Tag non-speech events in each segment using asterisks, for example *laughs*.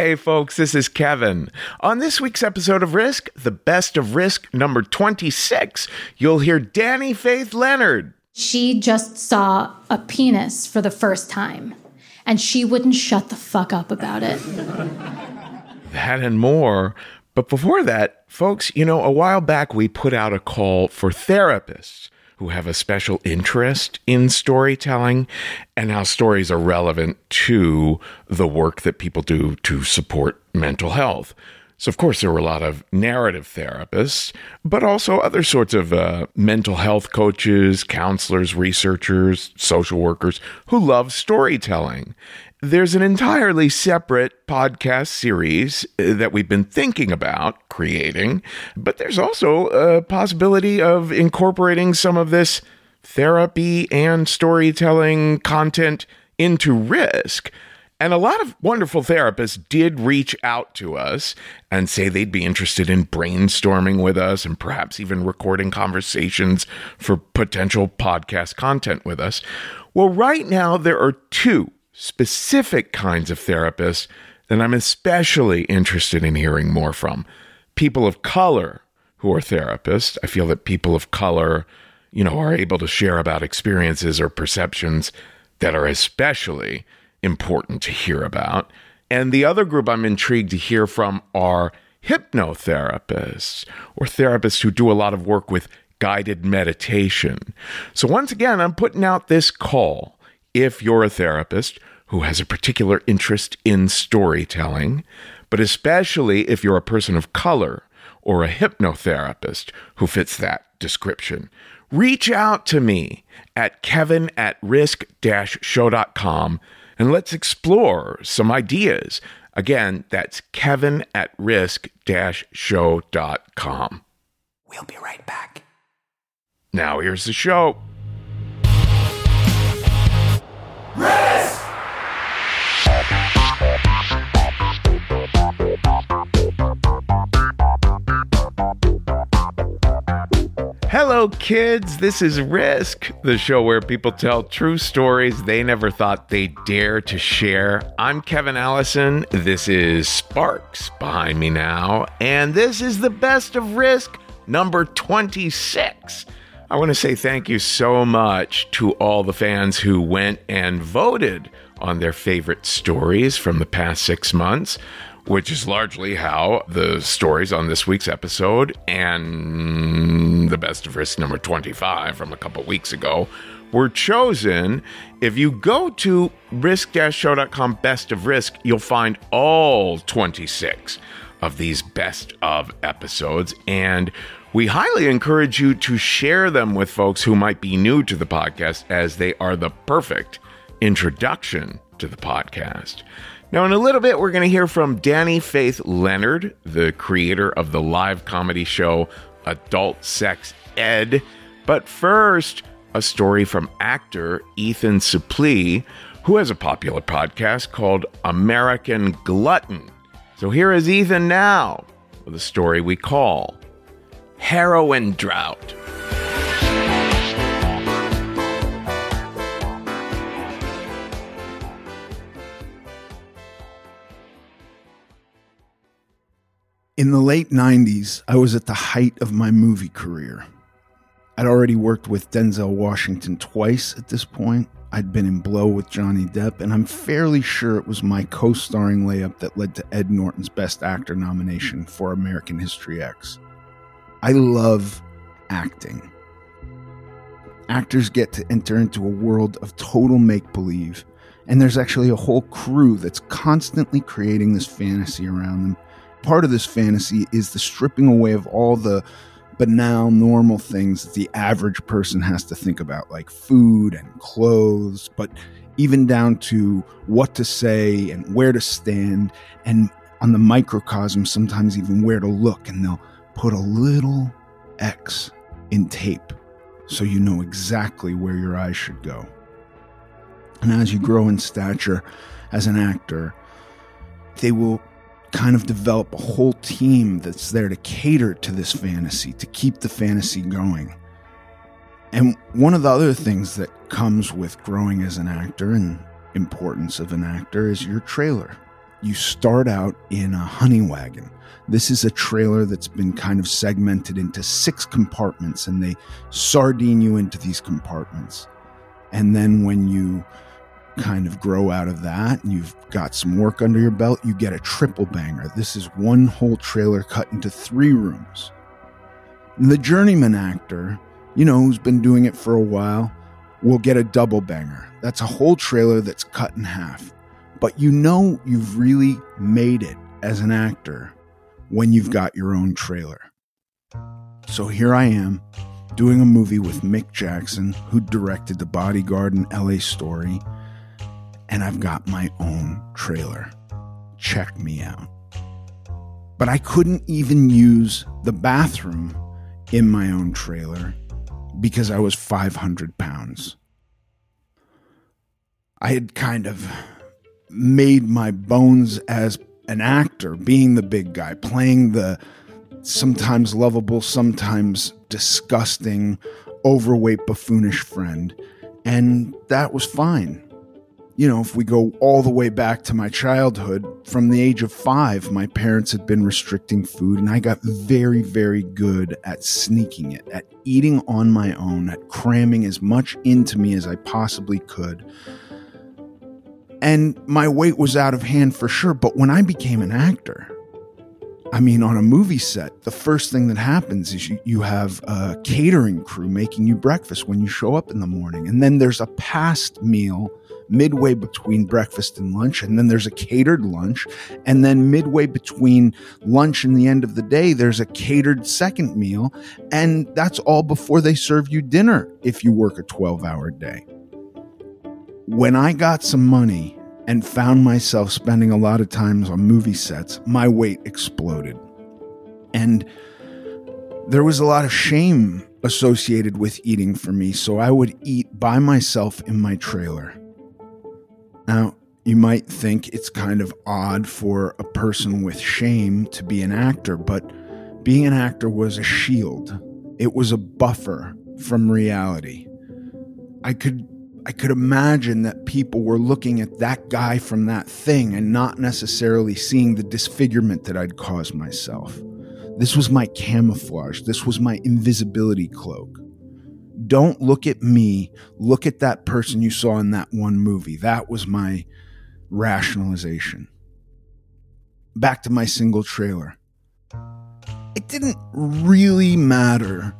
Hey, folks, this is Kevin. On this week's episode of Risk, the best of Risk number 26, you'll hear Danny Faith Leonard. She just saw a penis for the first time, and she wouldn't shut the fuck up about it. That and more. But before that, folks, you know, a while back we put out a call for therapists who have a special interest in storytelling and how stories are relevant to the work that people do to support mental health. So, of course, there were a lot of narrative therapists, but also other sorts of uh, mental health coaches, counselors, researchers, social workers who love storytelling. There's an entirely separate podcast series uh, that we've been thinking about creating, but there's also a possibility of incorporating some of this therapy and storytelling content into risk. And a lot of wonderful therapists did reach out to us and say they'd be interested in brainstorming with us and perhaps even recording conversations for potential podcast content with us. Well, right now, there are two specific kinds of therapists that I'm especially interested in hearing more from. People of color who are therapists. I feel that people of color, you know, are able to share about experiences or perceptions that are especially important to hear about. And the other group I'm intrigued to hear from are hypnotherapists or therapists who do a lot of work with guided meditation. So, once again, I'm putting out this call. If you're a therapist who has a particular interest in storytelling, but especially if you're a person of color or a hypnotherapist who fits that description, reach out to me at kevin at risk show.com and let's explore some ideas. Again, that's kevin at risk show.com. We'll be right back. Now, here's the show. Hello, kids. This is Risk, the show where people tell true stories they never thought they'd dare to share. I'm Kevin Allison. This is Sparks behind me now, and this is the best of Risk number 26. I want to say thank you so much to all the fans who went and voted on their favorite stories from the past six months which is largely how the stories on this week's episode and the best of risk number 25 from a couple weeks ago were chosen. If you go to risk-show.com best of risk, you'll find all 26 of these best of episodes and we highly encourage you to share them with folks who might be new to the podcast as they are the perfect introduction to the podcast. Now, in a little bit, we're going to hear from Danny Faith Leonard, the creator of the live comedy show Adult Sex Ed. But first, a story from actor Ethan Suplee, who has a popular podcast called American Glutton. So here is Ethan now with a story we call Heroin Drought. In the late 90s, I was at the height of my movie career. I'd already worked with Denzel Washington twice at this point. I'd been in Blow with Johnny Depp, and I'm fairly sure it was my co starring layup that led to Ed Norton's Best Actor nomination for American History X. I love acting. Actors get to enter into a world of total make believe, and there's actually a whole crew that's constantly creating this fantasy around them part of this fantasy is the stripping away of all the banal, normal things that the average person has to think about, like food and clothes, but even down to what to say and where to stand, and on the microcosm, sometimes even where to look. And they'll put a little X in tape so you know exactly where your eyes should go. And as you grow in stature as an actor, they will kind of develop a whole team that's there to cater to this fantasy, to keep the fantasy going. And one of the other things that comes with growing as an actor and importance of an actor is your trailer. you start out in a honey wagon. This is a trailer that's been kind of segmented into six compartments, and they sardine you into these compartments. And then when you kind of grow out of that and you've got some work under your belt, you get a triple banger. This is one whole trailer cut into three rooms. And the journeyman actor, you know, who's been doing it for a while, will get a double banger. That's a whole trailer that's cut in half. But you know you've really made it as an actor when you've got your own trailer. So here I am doing a movie with Mick Jackson, who directed The Bodyguard and LA Story, and I've got my own trailer. Check me out. But I couldn't even use the bathroom in my own trailer because I was 500 pounds. I had kind of made my bones as an actor, being the big guy, playing the sometimes lovable, sometimes disgusting, overweight, buffoonish friend. And that was fine you know, if we go all the way back to my childhood, from the age of five, my parents had been restricting food, and I got very, very good at sneaking it, at eating on my own, at cramming as much into me as I possibly could. And my weight was out of hand for sure, but when I became an actor, I mean, on a movie set, the first thing that happens is you, you have a catering crew making you breakfast when you show up in the morning. And then there's a past meal midway between breakfast and lunch, and then there's a catered lunch, and then midway between lunch and the end of the day, there's a catered second meal, and that's all before they serve you dinner if you work a 12 hour day. When I got some money and found myself spending a lot of times on movie sets, my weight exploded. And there was a lot of shame associated with eating for me, so I would eat by myself in my trailer. Now, you might think it's kind of odd for a person with shame to be an actor, but being an actor was a shield. It was a buffer from reality. I could I could imagine that people were looking at that guy from that thing and not necessarily seeing the disfigurement that I'd caused myself. This was my camouflage. This was my invisibility cloak. Don't look at me. Look at that person you saw in that one movie. That was my rationalization. Back to my single trailer. It didn't really matter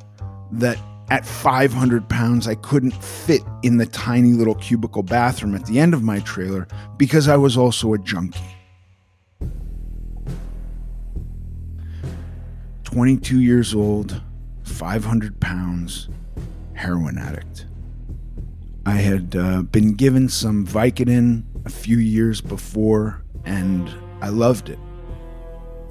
that at 500 pounds, I couldn't fit in the tiny little cubicle bathroom at the end of my trailer because I was also a junkie. 22 years old, 500 pounds, heroin addict. I had uh, been given some Vicodin a few years before, and I loved it.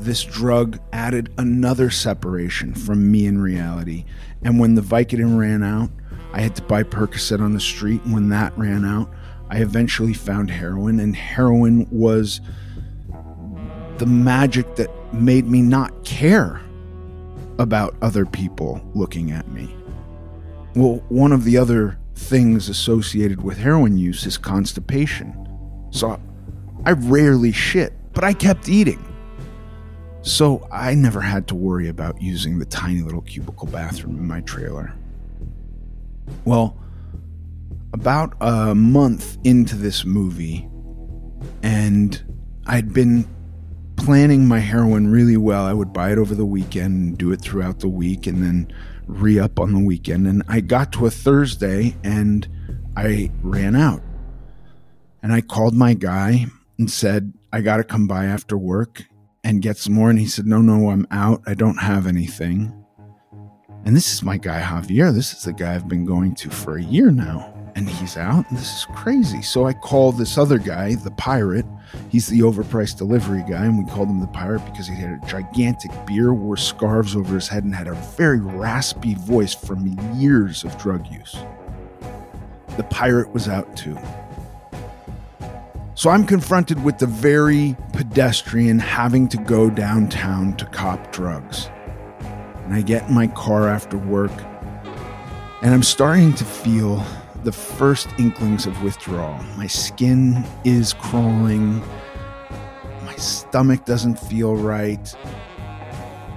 This drug added another separation from me and reality. And when the Vicodin ran out, I had to buy Percocet on the street. And when that ran out, I eventually found heroin, and heroin was the magic that made me not care about other people looking at me. Well, one of the other things associated with heroin use is constipation. So I rarely shit, but I kept eating. So I never had to worry about using the tiny little cubicle bathroom in my trailer. Well, about a month into this movie, and I'd been planning my heroin really well. I would buy it over the weekend do it throughout the week and then re up on the weekend. And I got to a Thursday and I ran out. And I called my guy and said, I got to come by after work and get some more. And he said, No, no, I'm out. I don't have anything. And this is my guy, Javier. This is the guy I've been going to for a year now. And he's out. And this is crazy. So I call this other guy, the pirate. He's the overpriced delivery guy. And we called him the pirate because he had a gigantic beard, wore scarves over his head, and had a very raspy voice from years of drug use. The pirate was out too. So I'm confronted with the very pedestrian having to go downtown to cop drugs. And I get in my car after work, and I'm starting to feel the first inklings of withdrawal. My skin is crawling, My stomach doesn't feel right.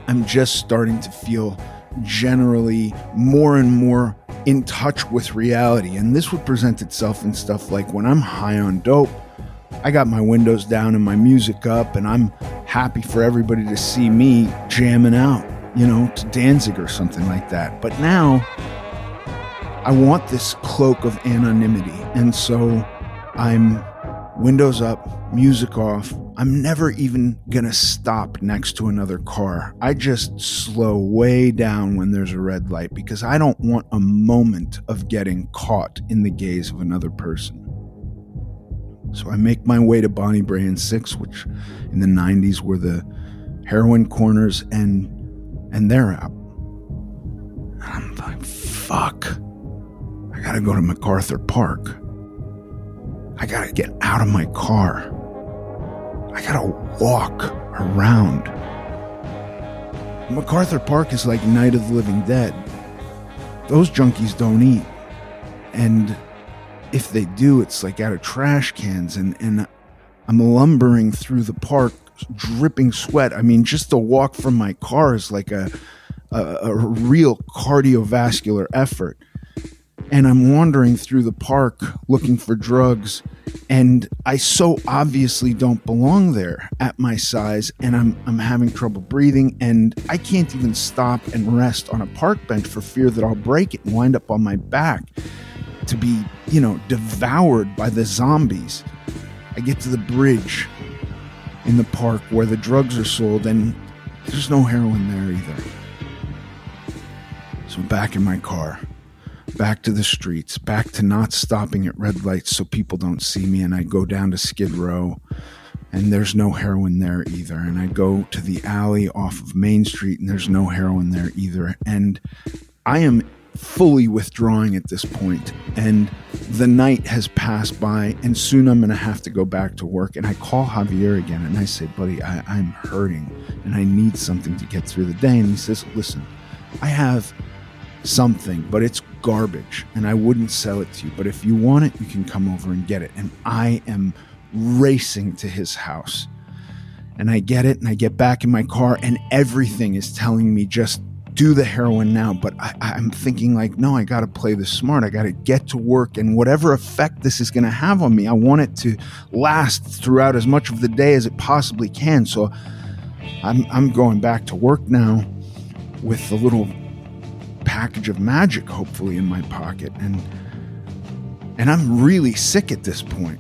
I'm just starting to feel generally more and more in touch with reality. And this would present itself in stuff like when I'm high on dope, I got my windows down and my music up, and I'm happy for everybody to see me jamming out, you know, to Danzig or something like that. But now I want this cloak of anonymity. And so I'm windows up, music off. I'm never even going to stop next to another car. I just slow way down when there's a red light because I don't want a moment of getting caught in the gaze of another person. So I make my way to Bonnie Brae and 6, which in the 90s were the heroin corners, and and they're out. And I'm like, fuck. Gotta go to MacArthur Park. I gotta get out of my car. I gotta walk around. MacArthur Park is like Night of the Living Dead. Those junkies don't eat. And if they do, it's like out of trash cans. And, and I'm lumbering through the park, dripping sweat. I mean, just to walk from my car is like a, a, a real cardiovascular effort and I'm wandering through the park looking for drugs and I so obviously don't belong there at my size and I'm I'm having trouble breathing and I can't even stop and rest on a park bench for fear that I'll break it and wind up on my back to be, you know, devoured by the zombies. I get to the bridge in the park where the drugs are sold and there's no heroin there either. So I'm back in my car back to the streets, back to not stopping at red lights so people don't see me. And I go down to Skid Row, and there's no heroin there either. And I go to the alley off of Main Street, and there's no heroin there either. And I am fully withdrawing at this point, and the night has passed by, and soon I'm going to have to go back to work. And I call Javier again, and I say, "Buddy, I, I'm hurting, and I need something to get through the day." And he says, "Listen, I have." something, but it's garbage and I wouldn't sell it to you. But if you want it, you can come over and get it. And I am racing to his house. And I get it and I get back in my car, and everything is telling me just do the heroin now. But I, am thinking, like, no, I got to play this smart. I got to get to work. And whatever effect this is going to have on me, I want it to last throughout as much of the day as it possibly can. So I'm, I'm going back to work now with the little package of magic hopefully in my pocket and and I'm really sick at this point.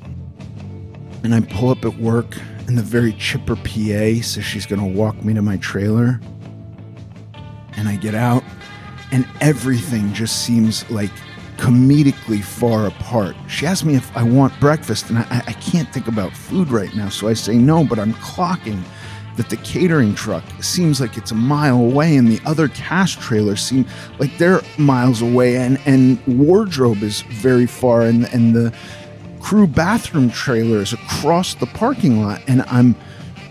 And I pull up at work and the very chipper PA says she's to walk me to my trailer. And I get out and everything just seems like comedically far apart. She asks me if I want breakfast, and I, I, can't think about food right now, so I say no, but I'm clocking that the catering truck seems like it's a mile away and the other cast trailers seem like they're miles away and, and wardrobe is very far and, and the crew bathroom trailer is across the parking lot and I'm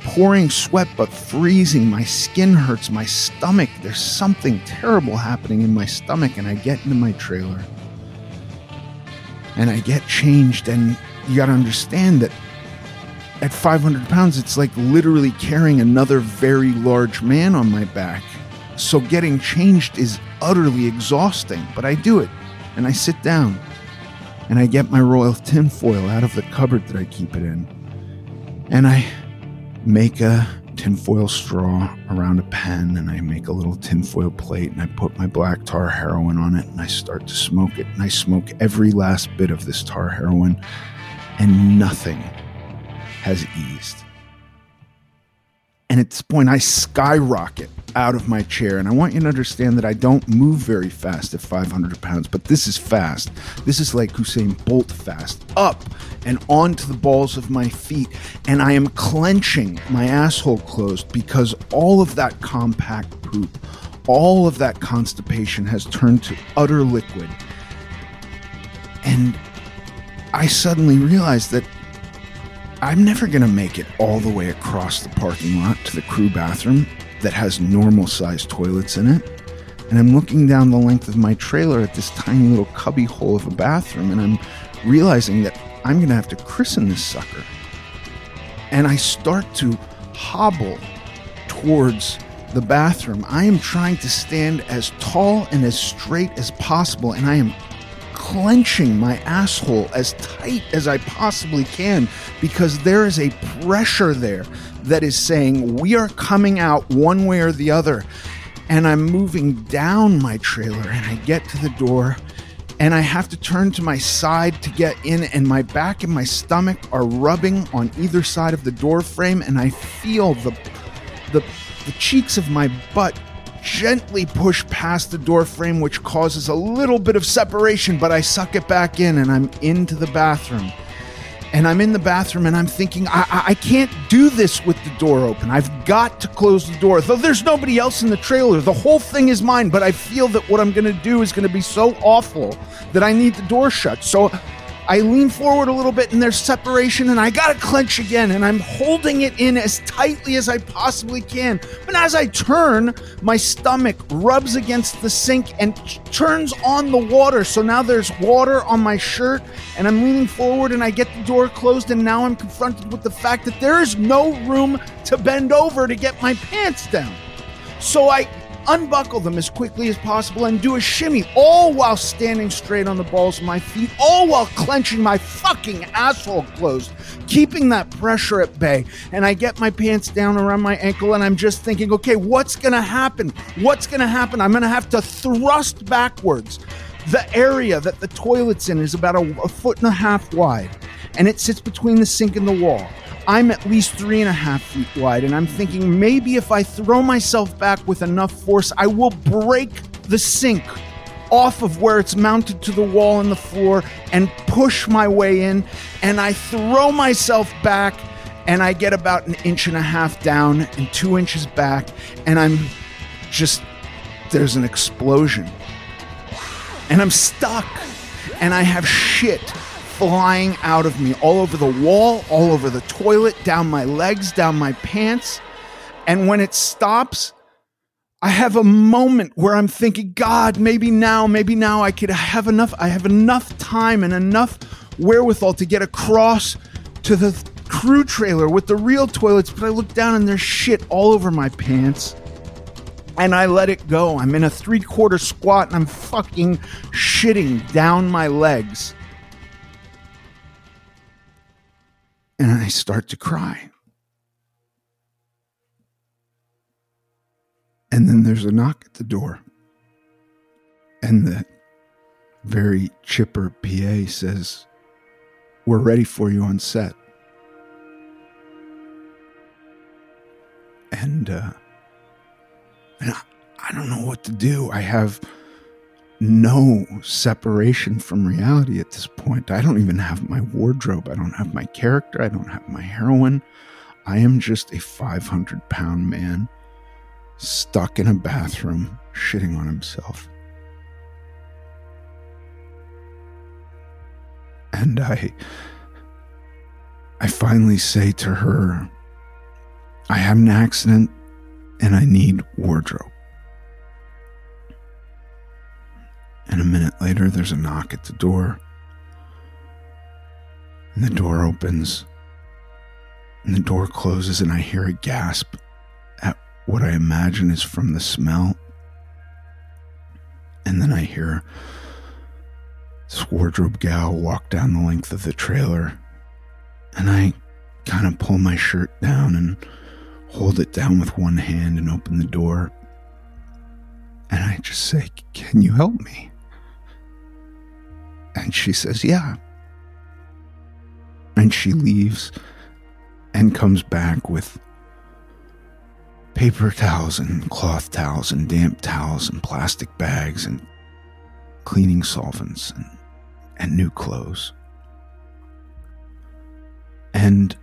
pouring sweat but freezing. My skin hurts, my stomach. There's something terrible happening in my stomach and I get into my trailer and I get changed and you got to understand that at 500 pounds, it's like literally carrying another very large man on my back. So getting changed is utterly exhausting, but I do it and I sit down and I get my royal tinfoil out of the cupboard that I keep it in. And I make a tinfoil straw around a pen and I make a little tinfoil plate and I put my black tar heroin on it and I start to smoke it. And I smoke every last bit of this tar heroin and nothing has eased. And at this point, I skyrocket out of my chair. And I want you to understand that I don't move very fast at 500 pounds, but this is fast. This is like Usain Bolt fast. Up and onto the balls of my feet. And I am clenching my asshole closed because all of that compact poop, all of that constipation has turned to utter liquid. And I suddenly realized that I'm never going to make it all the way across the parking lot to the crew bathroom that has normal sized toilets in it. And I'm looking down the length of my trailer at this tiny little cubby hole of a bathroom, and I'm realizing that I'm going to have to christen this sucker. and I start to hobble towards the bathroom. I am trying to stand as tall and as straight as possible, and I am clenching my asshole as tight as I possibly can because there is a pressure there that is saying we are coming out one way or the other. And I'm moving down my trailer, and I get to the door and I have to turn to my side to get in, and my back and my stomach are rubbing on either side of the door frame, and I feel the the, the cheeks of my butt gently push past the door frame, which causes a little bit of separation, but I suck it back in, and I'm into the bathroom and I'm in the bathroom and I'm thinking, I, I, can't do this with the door open. I've got to close the door. Though there's nobody else in the trailer, the whole thing is mine, but I feel that what I'm going to do is going to be so awful that I need the door shut. So I lean forward a little bit and there's separation and I gotta clench again and I'm holding it in as tightly as I possibly can. But as I turn, my stomach rubs against the sink and turns on the water. So now there's water on my shirt and I'm leaning forward and I get the door closed and now I'm confronted with the fact that there is no room to bend over to get my pants down. So I unbuckle them as quickly as possible, and do a shimmy, all while standing straight on the balls of my feet, all while clenching my fucking asshole closed, keeping that pressure at bay. And I get my pants down around my ankle, and I'm just thinking, okay, what's gonna happen? What's gonna happen? I'm gonna have to thrust backwards. The area that the toilet's in is about a, a foot and a half wide, and it sits between the sink and the wall. I'm at least three and a half feet wide, and I'm thinking maybe if I throw myself back with enough force, I will break the sink off of where it's mounted to the wall and the floor and push my way in. And I throw myself back, and I get about an inch and a half down and two inches back, and I'm just there's an explosion. And I'm stuck, and I have shit flying out of me all over the wall, all over the toilet, down my legs, down my pants. And when it stops, I have a moment where I'm thinking, God, maybe now, maybe now I could have enough, I have enough time and enough wherewithal to get across to the crew trailer with the real toilets. But I look down and there's shit all over my pants. And I let it go. I'm in a three quarter squat and I'm fucking shitting down my legs. And I start to cry. And then there's a knock at the door. And the very chipper PA says, We're ready for you on set. And, uh, and I, I don't know what to do. I have no separation from reality at this point. I don't even have my wardrobe. I don't have my character. I don't have my heroin. I am just a 500 pound man stuck in a bathroom shitting on himself. And I I finally say to her, I had an accident and I need wardrobe. And a minute later, there's a knock at the door. And the door opens. And the door closes, and I hear a gasp at what I imagine is from the smell. And then I hear this wardrobe gal walk down the length of the trailer. And I kind of pull my shirt down and hold it down with one hand and open the door. And I just say, Can you help me? And she says, Yeah. And she leaves and comes back with paper towels and cloth towels and damp towels and plastic bags and cleaning solvents and, and new clothes. And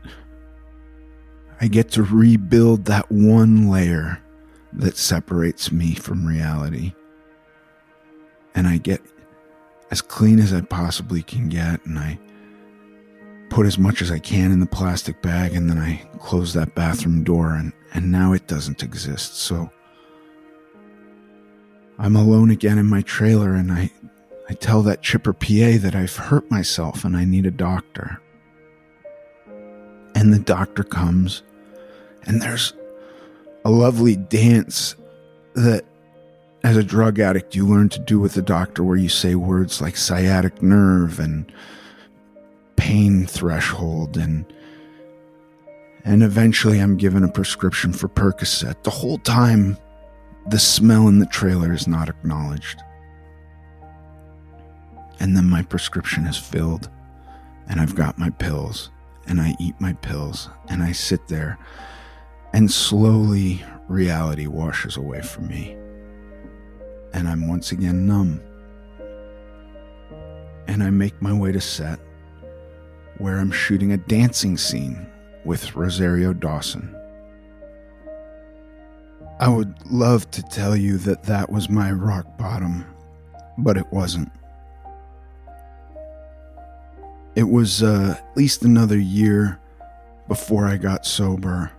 I get to rebuild that one layer that separates me from reality. And I get as clean as I possibly can get, and I put as much as I can in the plastic bag, and then I close that bathroom door, and, and now it doesn't exist. So I'm alone again in my trailer, and I, I tell that chipper PA that I've hurt myself and I need a doctor. And the doctor comes, and there's a lovely dance that, as a drug addict, you learn to do with the doctor, where you say words like sciatic nerve and pain threshold and and eventually I'm given a prescription for Percocet. The whole time, the smell in the trailer is not acknowledged. And then my prescription is filled, and I've got my pills, and I eat my pills, and I sit there, and slowly reality washes away from me. And I'm once again numb. And I make my way to set, where I'm shooting a dancing scene with Rosario Dawson. I would love to tell you that that was my rock bottom, but it wasn't. It was uh, at least another year before I got sober,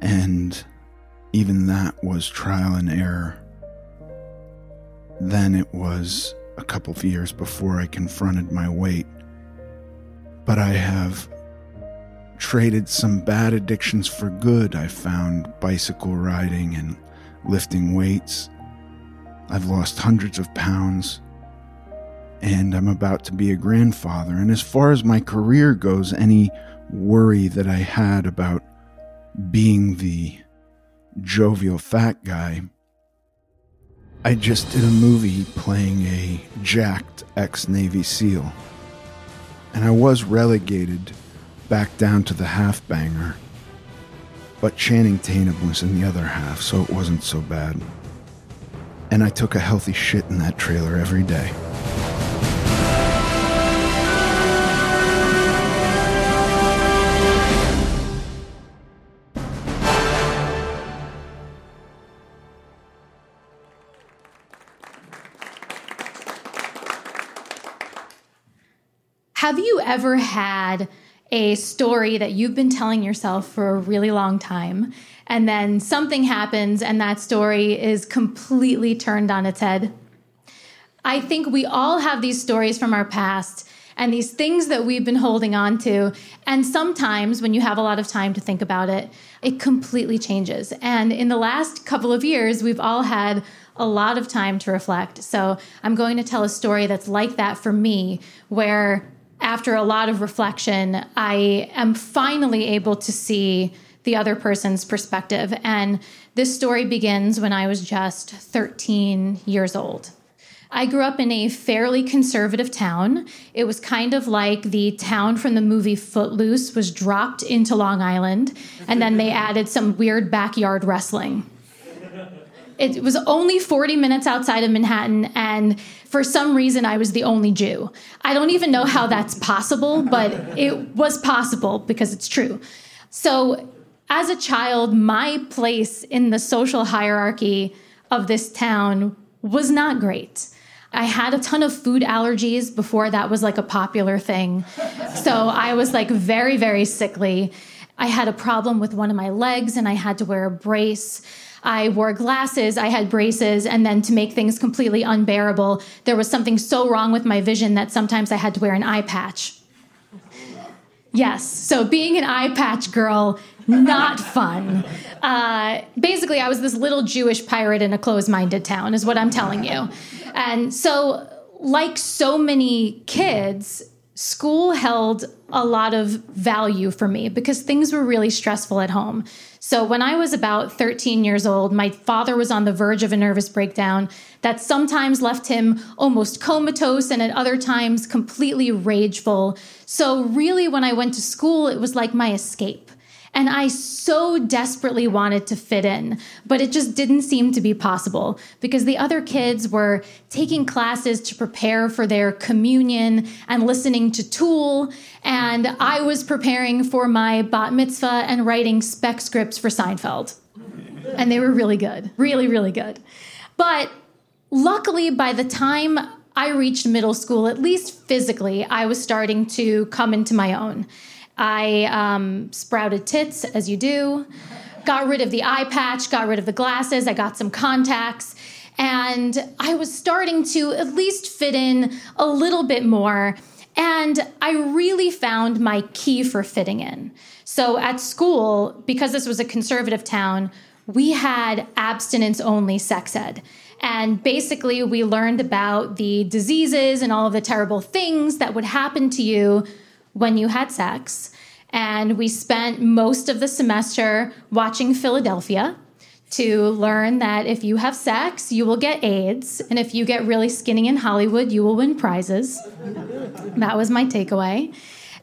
and even that was trial and error. Then it was a couple of years before I confronted my weight. But I have traded some bad addictions for good. I found bicycle riding and lifting weights. I've lost hundreds of pounds and I'm about to be a grandfather. And as far as my career goes, any worry that I had about being the jovial fat guy, I just did a movie playing a jacked ex Navy SEAL. And I was relegated back down to the half banger. But Channing Tatum was in the other half, so it wasn't so bad. And I took a healthy shit in that trailer every day. Have you ever had a story that you've been telling yourself for a really long time, and then something happens and that story is completely turned on its head? I think we all have these stories from our past and these things that we've been holding on to. And sometimes, when you have a lot of time to think about it, it completely changes. And in the last couple of years, we've all had a lot of time to reflect. So I'm going to tell a story that's like that for me, where after a lot of reflection, I am finally able to see the other person's perspective. And this story begins when I was just 13 years old. I grew up in a fairly conservative town. It was kind of like the town from the movie Footloose was dropped into Long Island, and then they *laughs* added some weird backyard wrestling. It was only 40 minutes outside of Manhattan, and for some reason, I was the only Jew. I don't even know how that's possible, but it was possible because it's true. So, as a child, my place in the social hierarchy of this town was not great. I had a ton of food allergies before that was like a popular thing. So I was like very, very sickly. I had a problem with one of my legs and I had to wear a brace. I wore glasses, I had braces, and then to make things completely unbearable, there was something so wrong with my vision that sometimes I had to wear an eye patch. Yes, so being an eye patch girl, not fun. Uh, basically, I was this little Jewish pirate in a closed minded town, is what I'm telling you. And so, like so many kids, school held a lot of value for me because things were really stressful at home. So, when I was about 13 years old, my father was on the verge of a nervous breakdown that sometimes left him almost comatose and at other times completely rageful. So, really, when I went to school, it was like my escape. And I so desperately wanted to fit in, but it just didn't seem to be possible because the other kids were taking classes to prepare for their communion and listening to Tool. And I was preparing for my bat mitzvah and writing spec scripts for Seinfeld. And they were really good, really, really good. But luckily, by the time I reached middle school, at least physically, I was starting to come into my own. I um, sprouted tits, as you do, got rid of the eye patch, got rid of the glasses, I got some contacts, and I was starting to at least fit in a little bit more. And I really found my key for fitting in. So at school, because this was a conservative town, we had abstinence only sex ed. And basically, we learned about the diseases and all of the terrible things that would happen to you when you had sex. And we spent most of the semester watching Philadelphia to learn that if you have sex, you will get AIDS. And if you get really skinny in Hollywood, you will win prizes. that was my takeaway.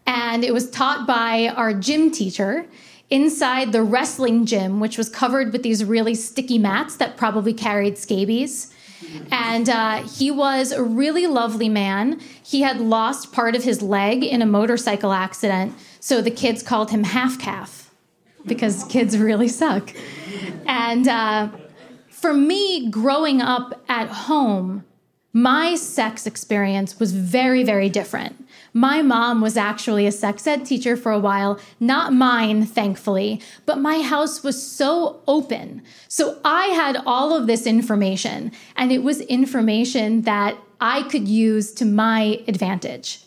And it was taught by our gym teacher inside the wrestling gym, which was covered with these really sticky mats that probably carried scabies. And uh, he was a really lovely man. He had lost part of his leg in a motorcycle accident, so the kids called him half calf because kids really suck. And uh, for me, growing up at home, my sex experience was very, very different. My mom was actually a sex ed teacher for a while, not mine, thankfully, but my house was so open. So I had all of this information, and it was information that I could use to my advantage.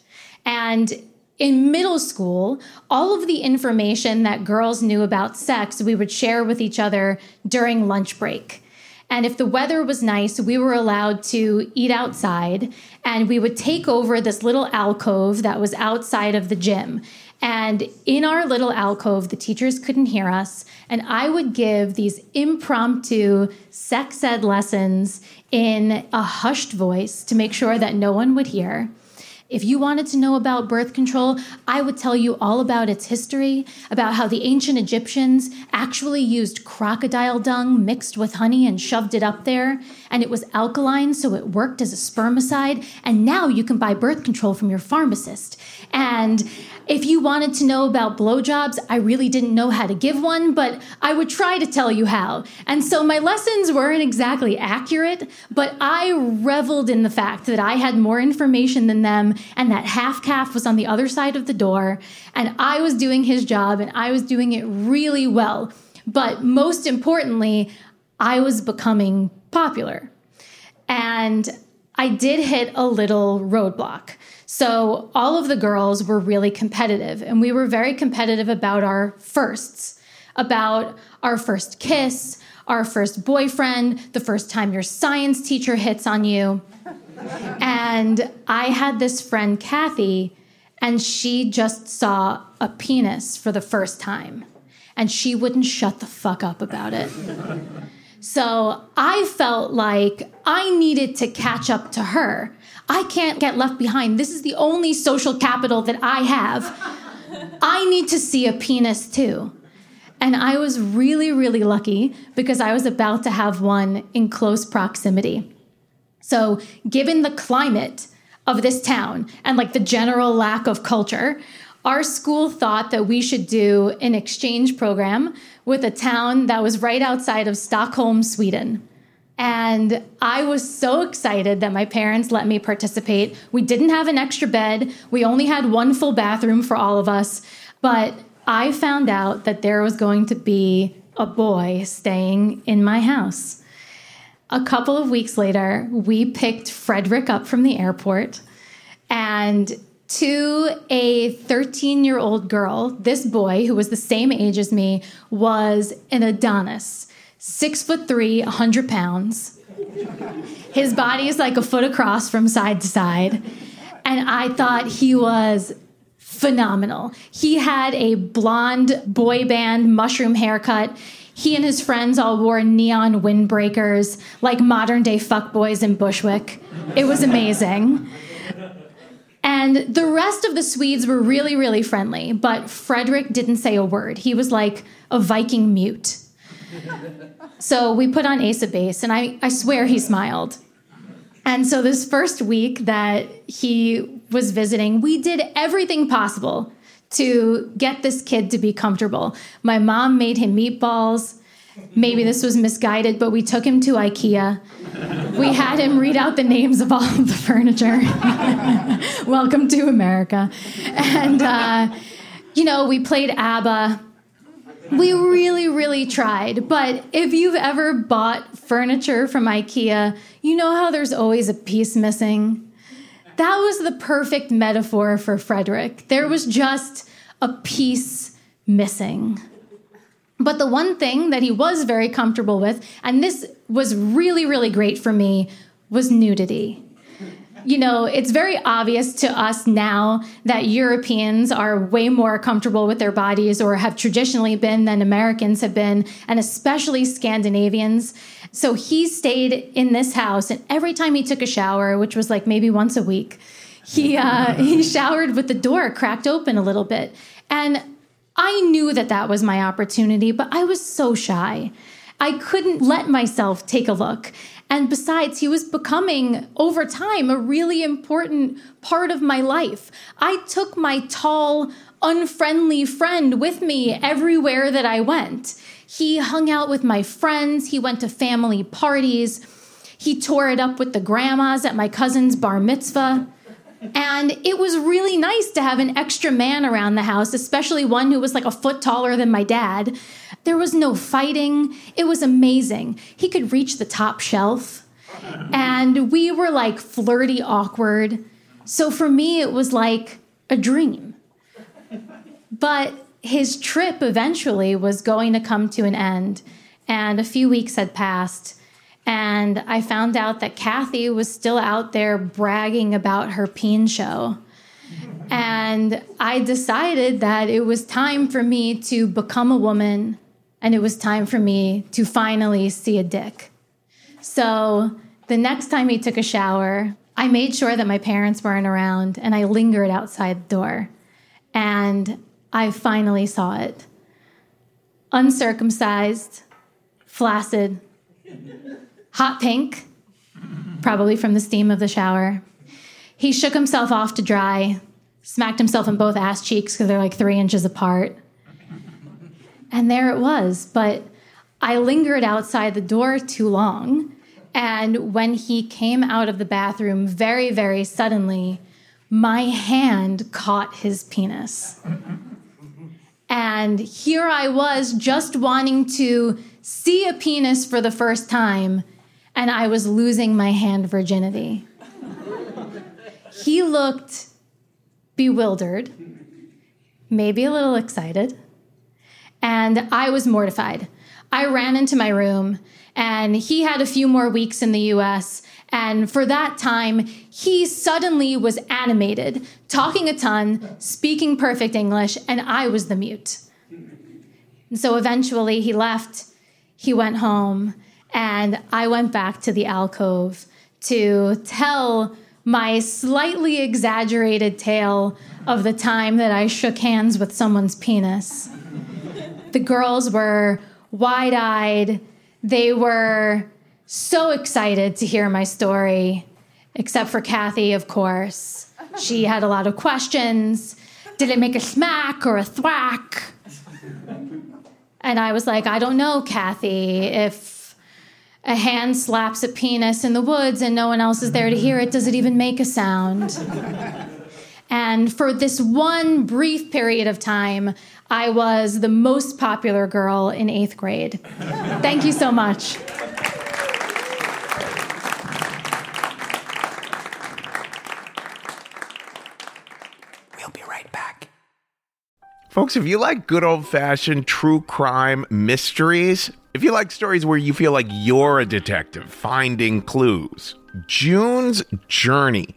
And in middle school, all of the information that girls knew about sex we would share with each other during lunch break. And if the weather was nice, we were allowed to eat outside. And we would take over this little alcove that was outside of the gym. And in our little alcove, the teachers couldn't hear us. And I would give these impromptu sex ed lessons in a hushed voice to make sure that no one would hear. If you wanted to know about birth control, I would tell you all about its history, about how the ancient Egyptians actually used crocodile dung mixed with honey and shoved it up there, and it was alkaline, so it worked as a spermicide, and now you can buy birth control from your pharmacist. And if you wanted to know about blowjobs, I really didn't know how to give one, but I would try to tell you how. And so my lessons weren't exactly accurate, but I reveled in the fact that I had more information than them and that half calf was on the other side of the door and I was doing his job and I was doing it really well. But most importantly, I was becoming popular. And I did hit a little roadblock. So all of the girls were really competitive, and we were very competitive about our firsts, about our first kiss, our first boyfriend, the first time your science teacher hits on you. and I had this friend, Kathy, and she just saw a penis for the first time, and she wouldn't shut the fuck up about it. So I felt like I needed to catch up to her. I can't get left behind. This is the only social capital that I have. I need to see a penis too. And I was really, really lucky because I was about to have one in close proximity. So, given the climate of this town and like the general lack of culture, our school thought that we should do an exchange program with a town that was right outside of Stockholm, Sweden. And I was so excited that my parents let me participate. We didn't have an extra bed, we only had one full bathroom for all of us. But I found out that there was going to be a boy staying in my house. A couple of weeks later, we picked Frederick up from the airport. And to a 13 year old girl, this boy, who was the same age as me, was an Adonis six foot three, 100 pounds. His body is like a foot across from side to side. And I thought he was phenomenal. He had a blonde boy band mushroom haircut. He and his friends all wore neon windbreakers like modern day fuckboys in Bushwick. It was amazing. And the rest of the Swedes were really, really friendly, but Frederick didn't say a word. He was like a Viking mute so we put on Ace of Base, and I, I swear he smiled. And so this first week that he was visiting, we did everything possible to get this kid to be comfortable. My mom made him meatballs. Maybe this was misguided, but we took him to IKEA. We had him read out the names of all of the furniture. *laughs* Welcome to America. And, uh, you know, we played ABBA. We really, really tried. But if you've ever bought furniture from IKEA, you know how there's always a piece missing. That was the perfect metaphor for Frederick. There was just a piece missing. But the one thing that he was very comfortable with, and this was really, really great for me, was nudity. You know, it's very obvious to us now that Europeans are way more comfortable with their bodies or have traditionally been than Americans have been, and especially Scandinavians. So he stayed in this house, and every time he took a shower, which was like maybe once a week, he uh, *laughs* he showered with the door cracked open a little bit, and I knew that that was my opportunity, but I was so shy. I couldn't let myself take a look. And besides, he was becoming over time a really important part of my life. I took my tall, unfriendly friend with me everywhere that I went. He hung out with my friends, he went to family parties, he tore it up with the grandmas at my cousin's bar mitzvah. And it was really nice to have an extra man around the house, especially one who was like a foot taller than my dad. There was no fighting. It was amazing. He could reach the top shelf. And we were like flirty, awkward. So for me, it was like a dream. But his trip eventually was going to come to an end. And a few weeks had passed. And I found out that Kathy was still out there bragging about her peen show. And I decided that it was time for me to become a woman and it was time for me to finally see a dick. So the next time he took a shower, I made sure that my parents weren't around and I lingered outside the door. And I finally saw it. Uncircumcised, flaccid, hot pink, probably from the steam of the shower. He shook himself off to dry, smacked himself in both ass cheeks because they're like three inches apart. And there it was. But I lingered outside the door too long. And when he came out of the bathroom very, very suddenly, my hand caught his penis. And here I was just wanting to see a penis for the first time and I was losing my hand virginity. he looked bewildered, maybe a little excited, and I was mortified. I ran into my room, and he had a few more weeks in the US. And for that time, he suddenly was animated, talking a ton, speaking perfect English, and I was the mute. And so eventually he left, he went home, and I went back to the alcove to tell my slightly exaggerated tale of the time that I shook hands with someone's penis. The girls were wide eyed. They were so excited to hear my story, except for Kathy, of course. She had a lot of questions. Did it make a smack or a thwack? And I was like, I don't know, Kathy. If a hand slaps a penis in the woods and no one else is there to hear it, does it even make a sound? And for this one brief period of time, I was the most popular girl in eighth grade. Thank you so much. We'll be right back. Folks, if you like good old fashioned true crime mysteries, if you like stories where you feel like you're a detective finding clues, June's Journey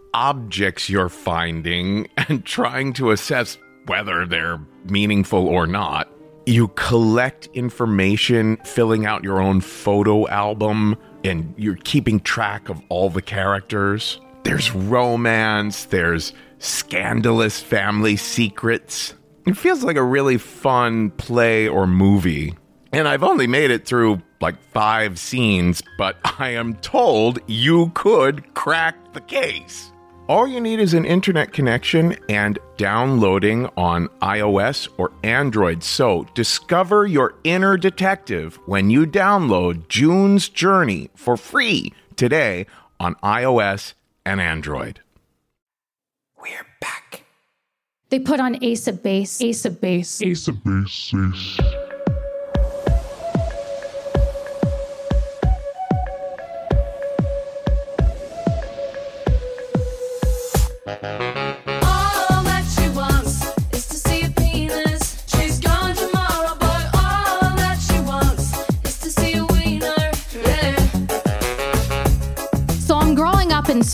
objects you're finding and trying to assess whether they're meaningful or not. You collect information, filling out your own photo album, and you're keeping track of all the characters. There's romance, there's scandalous family secrets it feels like a really fun play or movie. And I've only made it through like five scenes, but I am told you could crack the case. All you need is an internet connection and downloading on iOS or Android. So discover your inner detective when you download June's Journey for free today on iOS and Android. We're back. They put on Ace of Base, Ace of Base. Ace of Base. Ace.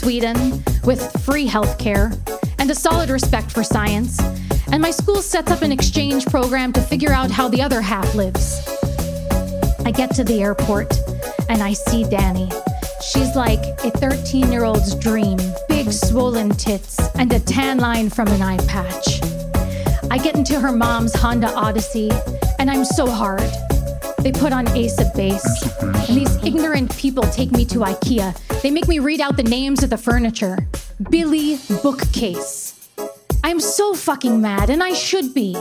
Sweden with free healthcare and a solid respect for science. And my school sets up an exchange program to figure out how the other half lives. I get to the airport and I see Danny. She's like a 13 year old's dream big swollen tits and a tan line from an eye patch. I get into her mom's Honda Odyssey and I'm so hard. They put on Ace of Base, and these ignorant people take me to IKEA. They make me read out the names of the furniture Billy Bookcase. I'm so fucking mad, and I should be.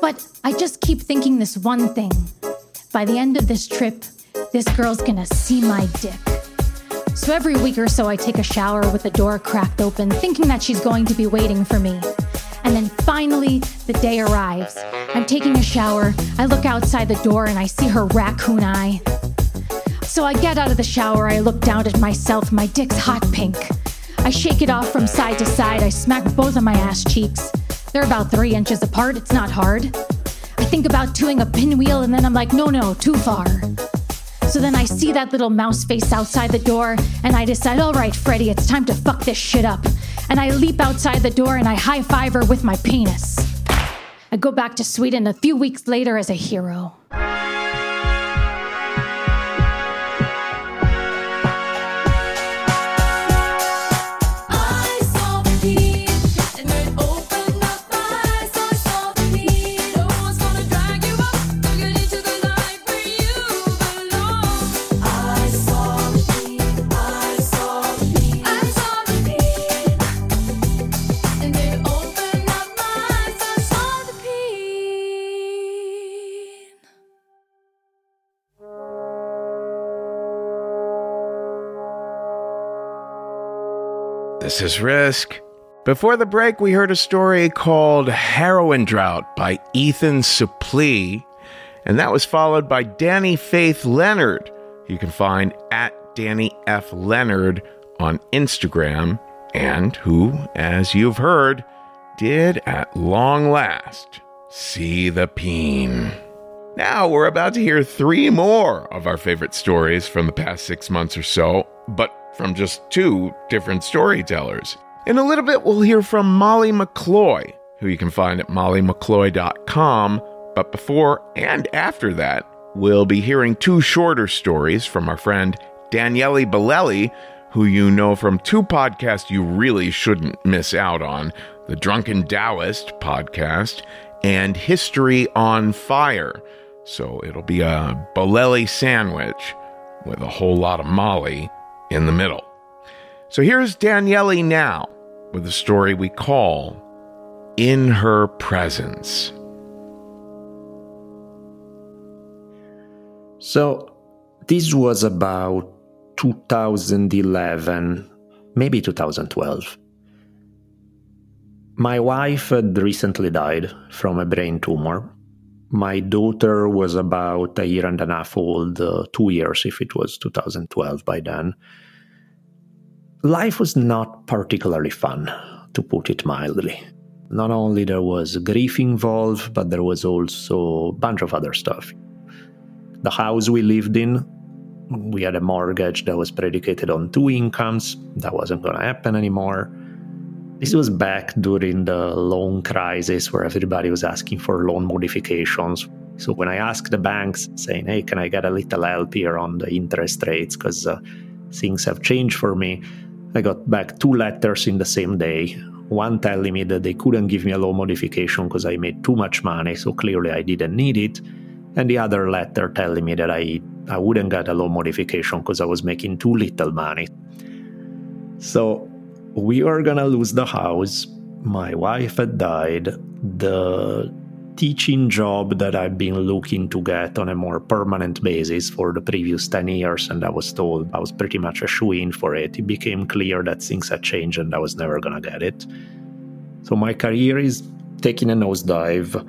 But I just keep thinking this one thing. By the end of this trip, this girl's gonna see my dick. So every week or so, I take a shower with the door cracked open, thinking that she's going to be waiting for me. And then finally, the day arrives. I'm taking a shower, I look outside the door, and I see her raccoon eye. So I get out of the shower, I look down at myself, my dick's hot pink. I shake it off from side to side, I smack both of my ass cheeks. They're about three inches apart, it's not hard. I think about doing a pinwheel, and then I'm like, no, no, too far. So then I see that little mouse face outside the door, and I decide, all right, Freddy, it's time to fuck this shit up. And I leap outside the door and I high five her with my penis. I go back to Sweden a few weeks later as a hero. This is Risk. Before the break, we heard a story called Heroin Drought by Ethan Suplee, and that was followed by Danny Faith Leonard. You can find at Danny F. Leonard on Instagram, and who, as you've heard, did at long last see the peen. Now we're about to hear three more of our favorite stories from the past six months or so, but from just two different storytellers. In a little bit, we'll hear from Molly McCloy, who you can find at mollymccloy.com. But before and after that, we'll be hearing two shorter stories from our friend Daniele Bolelli, who you know from two podcasts you really shouldn't miss out on the Drunken Taoist podcast and History on Fire. So it'll be a Bolelli sandwich with a whole lot of Molly in the middle. So here's Daniele now with a story we call In Her Presence. So this was about 2011, maybe 2012. My wife had recently died from a brain tumor. My daughter was about a year and a half old, uh, two years if it was 2012 by then. Life was not particularly fun, to put it mildly. Not only there was grief involved, but there was also a bunch of other stuff the house we lived in we had a mortgage that was predicated on two incomes that wasn't going to happen anymore this was back during the loan crisis where everybody was asking for loan modifications. So when i asked the banks saying hey can i get a little help here on the interest rates? Because uh, things have changed for me i got back two letters in the same day. One telling me that they couldn't give me a loan modification because i made too much money so clearly i didn't need it. And the other letter telling me that I, I wouldn't get a loan modification because I was making too little money. So we were gonna lose the house. My wife had died. The teaching job that I've been looking to get on a more permanent basis for the previous 10 years, and I was told I was pretty much a shoe in for it. It became clear that things had changed and I was never gonna get it. So my career is taking a nosedive.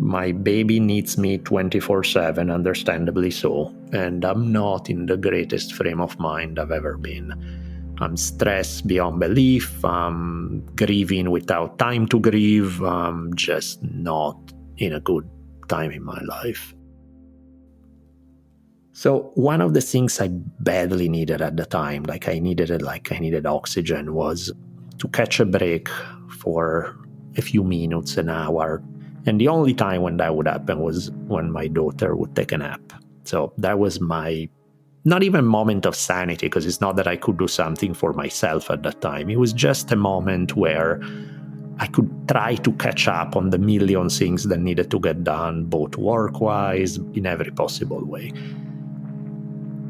My baby needs me 24 7, understandably so, and I'm not in the greatest frame of mind I've ever been. I'm stressed beyond belief. I'm grieving without time to grieve. I'm just not in a good time in my life. So one of the things I badly needed at the time, like I needed it, like I needed oxygen, was to catch a break for a few minutes, an hour. And the only time when that would happen was when my daughter would take a nap. So that was my not even a moment of sanity because it's not that I could do something for myself at that time. It was just a moment where I could try to catch up on the million things that needed to get done, both work wise, in every possible way.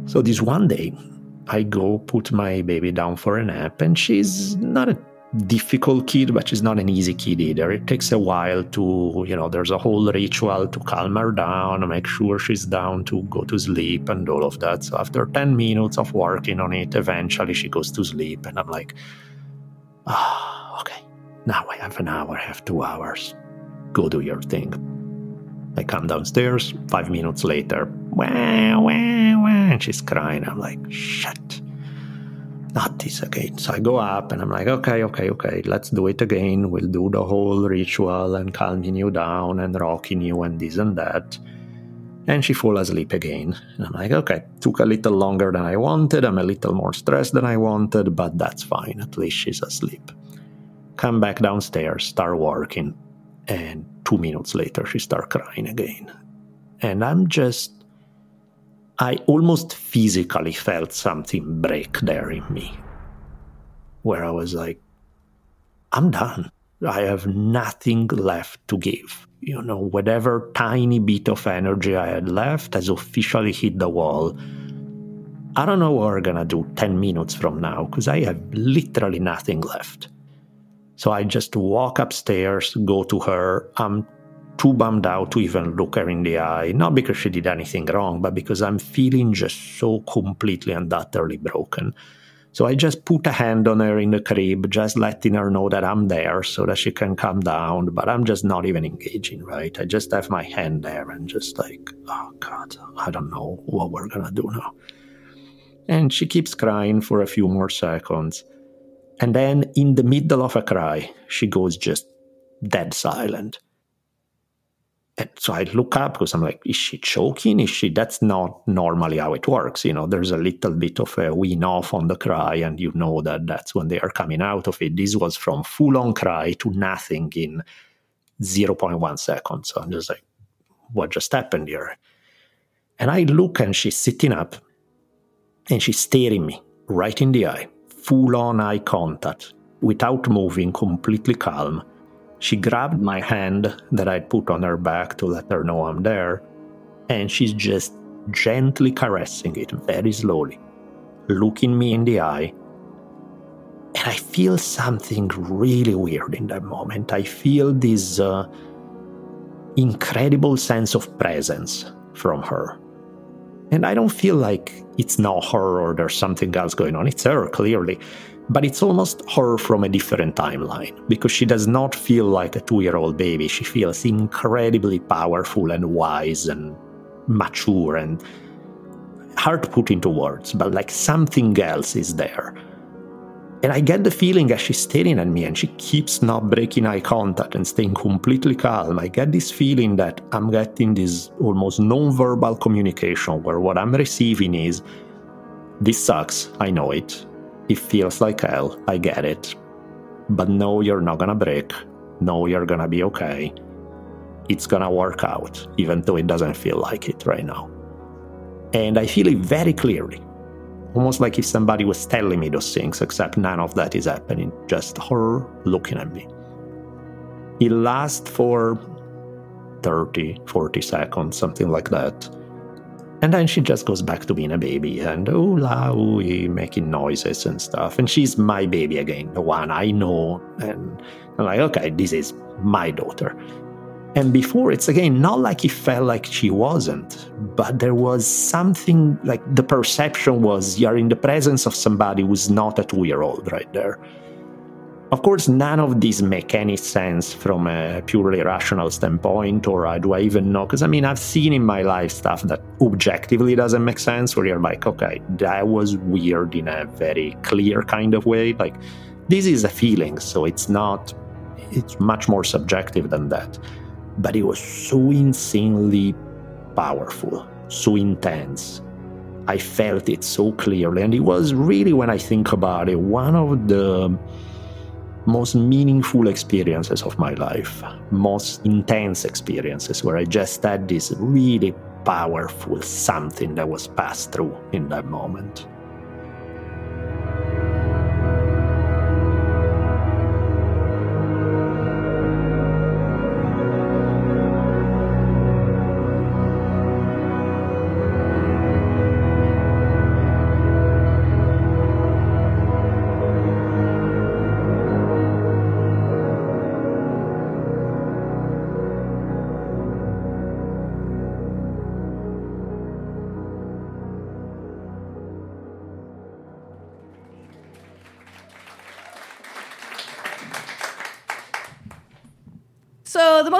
So this one day, I go put my baby down for a nap, and she's not a difficult kid, but she's not an easy kid either. It takes a while to, you know, there's a whole ritual to calm her down, make sure she's down to go to sleep and all of that. So after 10 minutes of working on it, eventually she goes to sleep, and I'm like, ah, okay, now I have an hour, I have two hours. Go do your thing. I come downstairs, five minutes later, wah, wah, wah, and she's crying. I'm like, shit, not this again. So I go up and I'm like, okay, okay, okay, let's do it again. We'll do the whole ritual and calming you down and rocking you and this and that. And she falls asleep again. And I'm like, okay, took a little longer than I wanted. I'm a little more stressed than I wanted, but that's fine. At least she's asleep. Come back downstairs, start working. And two minutes later, she start crying again. And I'm just, I almost physically felt something break there in me, where I was like, I'm done. I have nothing left to give. You know, whatever tiny bit of energy I had left has officially hit the wall. I don't know what we're gonna do 10 minutes from now because I have literally nothing left. So I just walk upstairs, go to her. I'm too bummed out to even look her in the eye, not because she did anything wrong, but because I'm feeling just so completely and utterly broken. So I just put a hand on her in the crib, just letting her know that I'm there so that she can calm down, but I'm just not even engaging, right? I just have my hand there and just like, oh God, I don't know what we're gonna do now. And she keeps crying for a few more seconds. And then, in the middle of a cry, she goes just dead silent. And so I look up because I'm like, is she choking? Is she? That's not normally how it works. You know, there's a little bit of a wean off on the cry, and you know that that's when they are coming out of it. This was from full on cry to nothing in 0.1 seconds. So I'm just like, what just happened here? And I look, and she's sitting up, and she's staring me right in the eye, full on eye contact, without moving, completely calm. She grabbed my hand that I'd put on her back to let her know I'm there, and she's just gently caressing it very slowly, looking me in the eye. And I feel something really weird in that moment. I feel this uh, incredible sense of presence from her. And I don't feel like it's not her or there's something else going on. It's her, clearly. But it's almost her from a different timeline because she does not feel like a two year old baby. She feels incredibly powerful and wise and mature and hard to put into words, but like something else is there. And I get the feeling as she's staring at me and she keeps not breaking eye contact and staying completely calm. I get this feeling that I'm getting this almost non-verbal communication where what I'm receiving is this sucks, I know it. It feels like hell, I get it. But no, you're not gonna break. No, you're gonna be okay. It's gonna work out, even though it doesn't feel like it right now. And I feel it very clearly almost like if somebody was telling me those things, except none of that is happening, just her looking at me. It lasts for 30, 40 seconds, something like that. And then she just goes back to being a baby and ooh la ooey, making noises and stuff. And she's my baby again, the one I know. And I'm like, okay, this is my daughter. And before, it's again not like it felt like she wasn't, but there was something like the perception was you're in the presence of somebody who's not a two year old right there. Of course, none of these make any sense from a purely rational standpoint, or uh, do I even know? Because I mean, I've seen in my life stuff that objectively doesn't make sense, where you're like, okay, that was weird in a very clear kind of way. Like, this is a feeling, so it's not, it's much more subjective than that. But it was so insanely powerful, so intense. I felt it so clearly, and it was really, when I think about it, one of the most meaningful experiences of my life, most intense experiences where I just had this really powerful something that was passed through in that moment.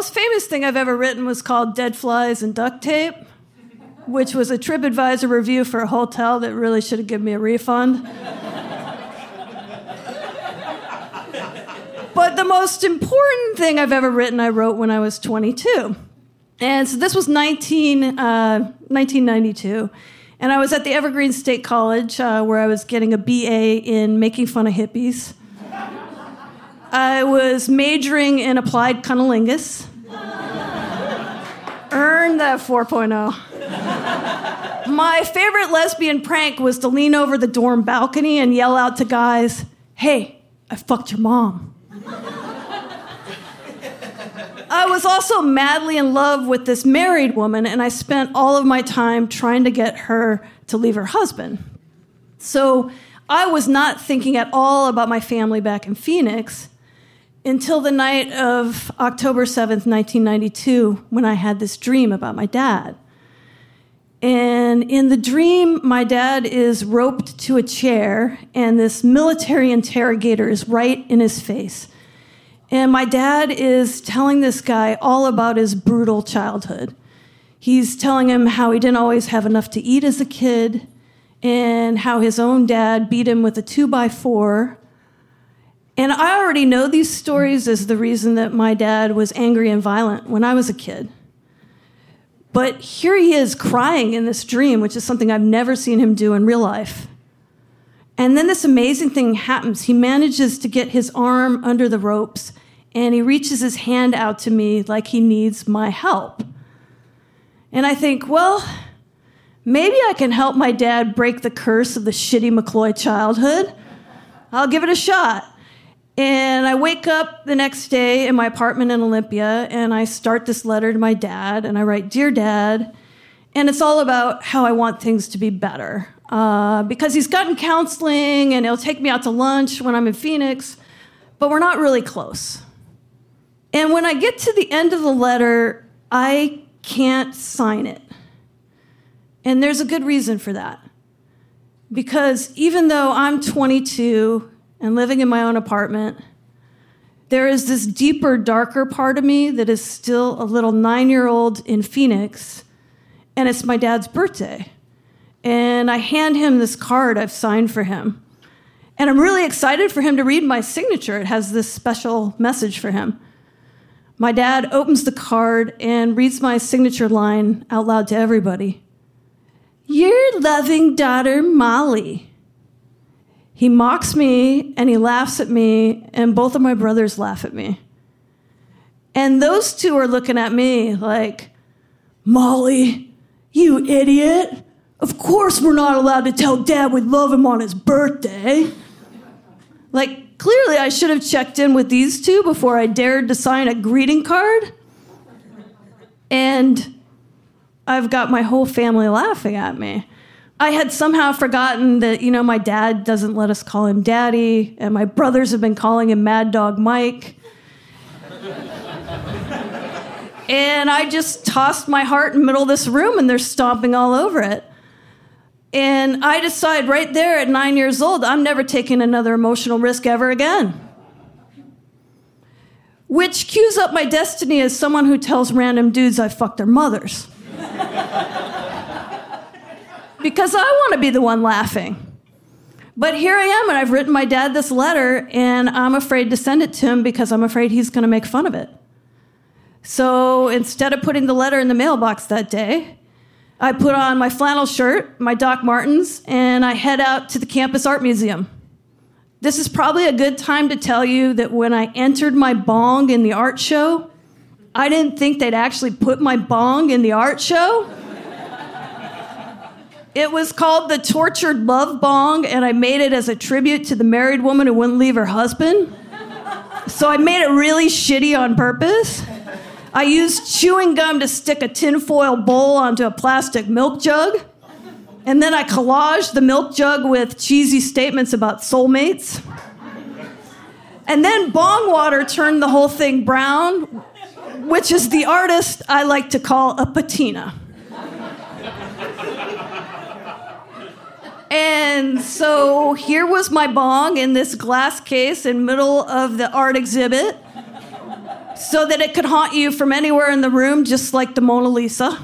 Most famous thing I've ever written was called Dead Flies and Duct Tape, which was a TripAdvisor review for a hotel that really should have given me a refund. but the most important thing I've ever written, I wrote when I was 22. And so this was 19, uh, 1992. And I was at the Evergreen State College uh, where I was getting a BA in making fun of hippies. I was majoring in applied cunnilingus. Earned that 4.0. My favorite lesbian prank was to lean over the dorm balcony and yell out to guys, Hey, I fucked your mom. I was also madly in love with this married woman, and I spent all of my time trying to get her to leave her husband. So I was not thinking at all about my family back in Phoenix until the night of October 7th, 1992, when I had this dream about my dad. And in the dream, my dad is roped to a chair, and this military interrogator is right in his face. And my dad is telling this guy all about his brutal childhood. He's telling him how he didn't always have enough to eat as a kid, and how his own dad beat him with a two by four. And I already know these stories as the reason that my dad was angry and violent when I was a kid. But here he is crying in this dream, which is something I've never seen him do in real life. And then this amazing thing happens. He manages to get his arm under the ropes and he reaches his hand out to me like he needs my help. And I think, well, maybe I can help my dad break the curse of the shitty McCloy childhood. I'll give it a shot. And I wake up the next day in my apartment in Olympia and I start this letter to my dad and I write, Dear Dad. And it's all about how I want things to be better. Uh, because he's gotten counseling and he'll take me out to lunch when I'm in Phoenix, but we're not really close. And when I get to the end of the letter, I can't sign it. And there's a good reason for that. Because even though I'm 22 and living in my own apartment, there is this deeper, darker part of me that is still a little nine year old in Phoenix, and it's my dad's birthday. And I hand him this card I've signed for him. And I'm really excited for him to read my signature. It has this special message for him. My dad opens the card and reads my signature line out loud to everybody Your loving daughter, Molly. He mocks me and he laughs at me, and both of my brothers laugh at me. And those two are looking at me like, Molly, you idiot. Of course, we're not allowed to tell dad we love him on his birthday. Like, clearly, I should have checked in with these two before I dared to sign a greeting card. And I've got my whole family laughing at me. I had somehow forgotten that, you know, my dad doesn't let us call him daddy, and my brothers have been calling him Mad Dog Mike. and I just tossed my heart in the middle of this room, and they're stomping all over it. And I decide right there at nine years old, I'm never taking another emotional risk ever again. Which cues up my destiny as someone who tells random dudes I fucked their mothers. *laughs* because I want to be the one laughing. But here I am, and I've written my dad this letter, and I'm afraid to send it to him because I'm afraid he's going to make fun of it. So instead of putting the letter in the mailbox that day, I put on my flannel shirt, my Doc Martens, and I head out to the campus art museum. This is probably a good time to tell you that when I entered my bong in the art show, I didn't think they'd actually put my bong in the art show. It was called the Tortured Love Bong, and I made it as a tribute to the married woman who wouldn't leave her husband. So I made it really shitty on purpose. I used chewing gum to stick a tinfoil bowl onto a plastic milk jug. And then I collaged the milk jug with cheesy statements about soulmates. And then bong water turned the whole thing brown, which is the artist I like to call a patina. And so here was my bong in this glass case in middle of the art exhibit so that it could haunt you from anywhere in the room just like the Mona Lisa.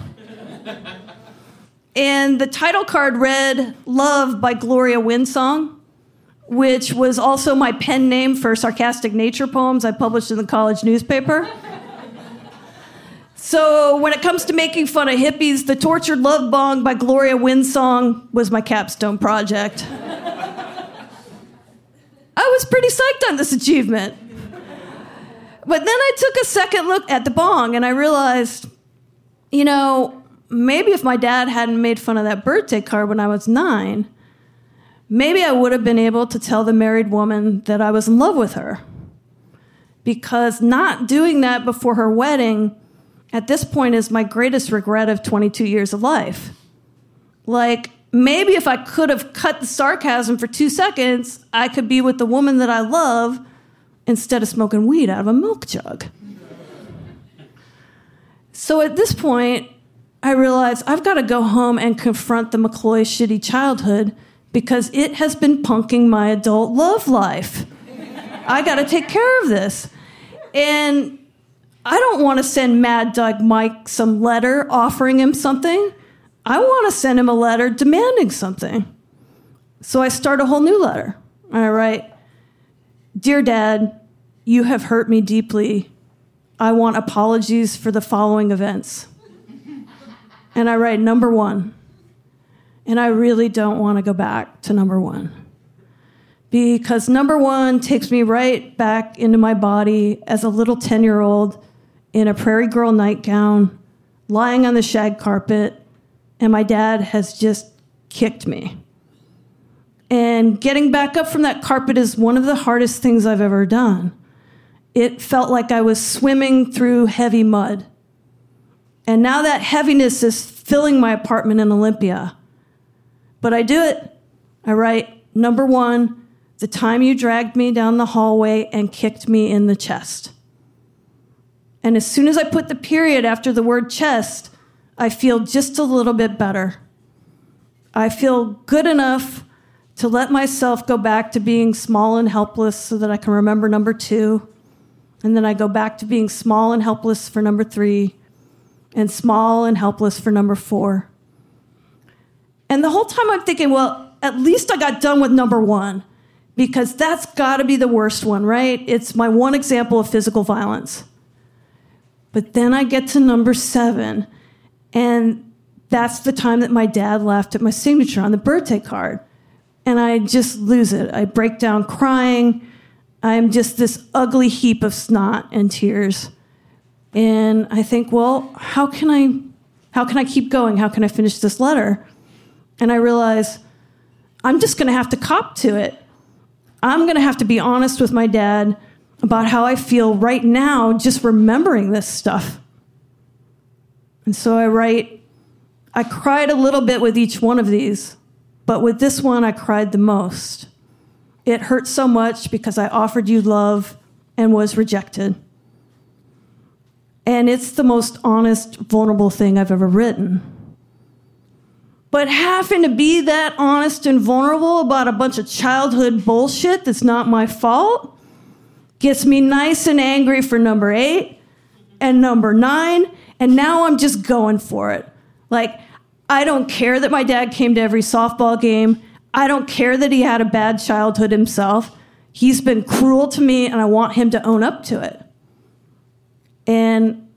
And the title card read Love by Gloria Winsong, which was also my pen name for sarcastic nature poems I published in the college newspaper. So when it comes to making fun of hippies, the Tortured Love Bong by Gloria Winsong was my capstone project. I was pretty psyched on this achievement. But then I took a second look at the bong and I realized, you know, maybe if my dad hadn't made fun of that birthday card when I was nine, maybe I would have been able to tell the married woman that I was in love with her. Because not doing that before her wedding at this point is my greatest regret of 22 years of life. Like, maybe if I could have cut the sarcasm for two seconds, I could be with the woman that I love instead of smoking weed out of a milk jug. So at this point, I realized I've got to go home and confront the McCloy shitty childhood because it has been punking my adult love life. I got to take care of this. And I don't want to send Mad Dog Mike some letter offering him something. I want to send him a letter demanding something. So I start a whole new letter. I write, Dear Dad, you have hurt me deeply. I want apologies for the following events. *laughs* And I write number one. And I really don't want to go back to number one. Because number one takes me right back into my body as a little 10 year old in a Prairie Girl nightgown, lying on the shag carpet, and my dad has just kicked me. And getting back up from that carpet is one of the hardest things I've ever done. It felt like I was swimming through heavy mud. And now that heaviness is filling my apartment in Olympia. But I do it. I write number one, the time you dragged me down the hallway and kicked me in the chest. And as soon as I put the period after the word chest, I feel just a little bit better. I feel good enough to let myself go back to being small and helpless so that I can remember number two. And then I go back to being small and helpless for number three, and small and helpless for number four. And the whole time I'm thinking, well, at least I got done with number one, because that's got to be the worst one, right? It's my one example of physical violence. But then I get to number seven, and that's the time that my dad laughed at my signature on the birthday card. And I just lose it. I break down crying. I'm just this ugly heap of snot and tears. And I think, well, how can I how can I keep going? How can I finish this letter? And I realize I'm just going to have to cop to it. I'm going to have to be honest with my dad about how I feel right now just remembering this stuff. And so I write, I cried a little bit with each one of these, but with this one, I cried the most. It hurt so much because I offered you love and was rejected. And it's the most honest, vulnerable thing I've ever written. But having to be that honest and vulnerable about a bunch of childhood bullshit that's not my fault gets me nice and angry for number eight and number nine. And now I'm just going for it. Like, I don't care that my dad came to every softball game. I don't care that he had a bad childhood himself. He's been cruel to me, and I want him to own up to it. And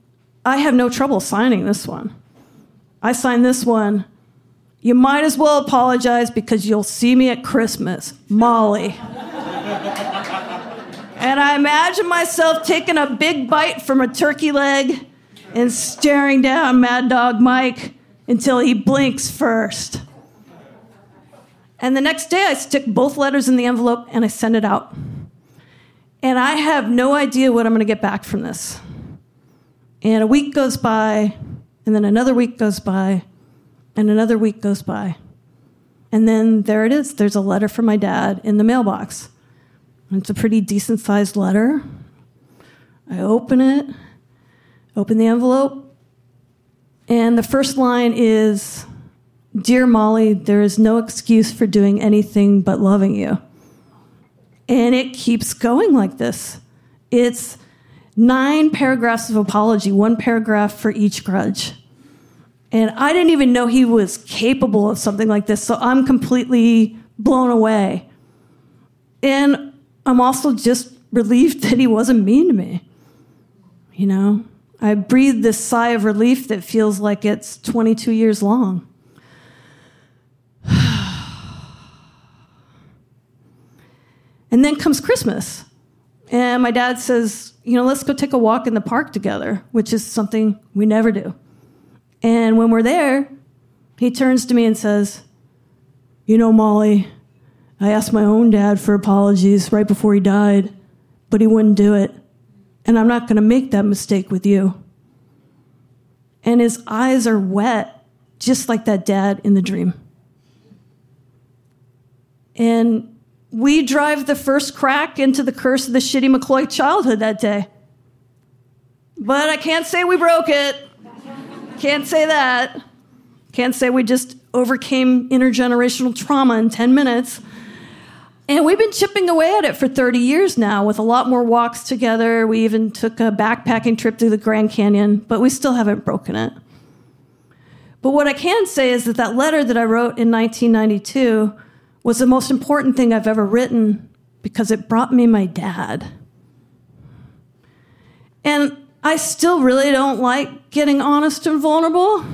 I have no trouble signing this one. I signed this one. You might as well apologize because you'll see me at Christmas. Molly. And I imagine myself taking a big bite from a turkey leg and staring down Mad Dog Mike until he blinks first. And the next day, I stick both letters in the envelope and I send it out. And I have no idea what I'm going to get back from this. And a week goes by, and then another week goes by, and another week goes by. And then there it is. There's a letter from my dad in the mailbox. It's a pretty decent sized letter. I open it, open the envelope, and the first line is Dear Molly, there is no excuse for doing anything but loving you. And it keeps going like this. It's nine paragraphs of apology, one paragraph for each grudge. And I didn't even know he was capable of something like this, so I'm completely blown away. And I'm also just relieved *laughs* that he wasn't mean to me. You know, I breathe this sigh of relief that feels like it's 22 years long. *sighs* And then comes Christmas. And my dad says, you know, let's go take a walk in the park together, which is something we never do. And when we're there, he turns to me and says, You know, Molly, I asked my own dad for apologies right before he died, but he wouldn't do it. And I'm not going to make that mistake with you. And his eyes are wet, just like that dad in the dream. And we drive the first crack into the curse of the shitty McCloy childhood that day. But I can't say we broke it. Can't say that. Can't say we just overcame intergenerational trauma in 10 minutes. And we've been chipping away at it for 30 years now with a lot more walks together. We even took a backpacking trip through the Grand Canyon, but we still haven't broken it. But what I can say is that that letter that I wrote in 1992 was the most important thing I've ever written because it brought me my dad. And I still really don't like getting honest and vulnerable.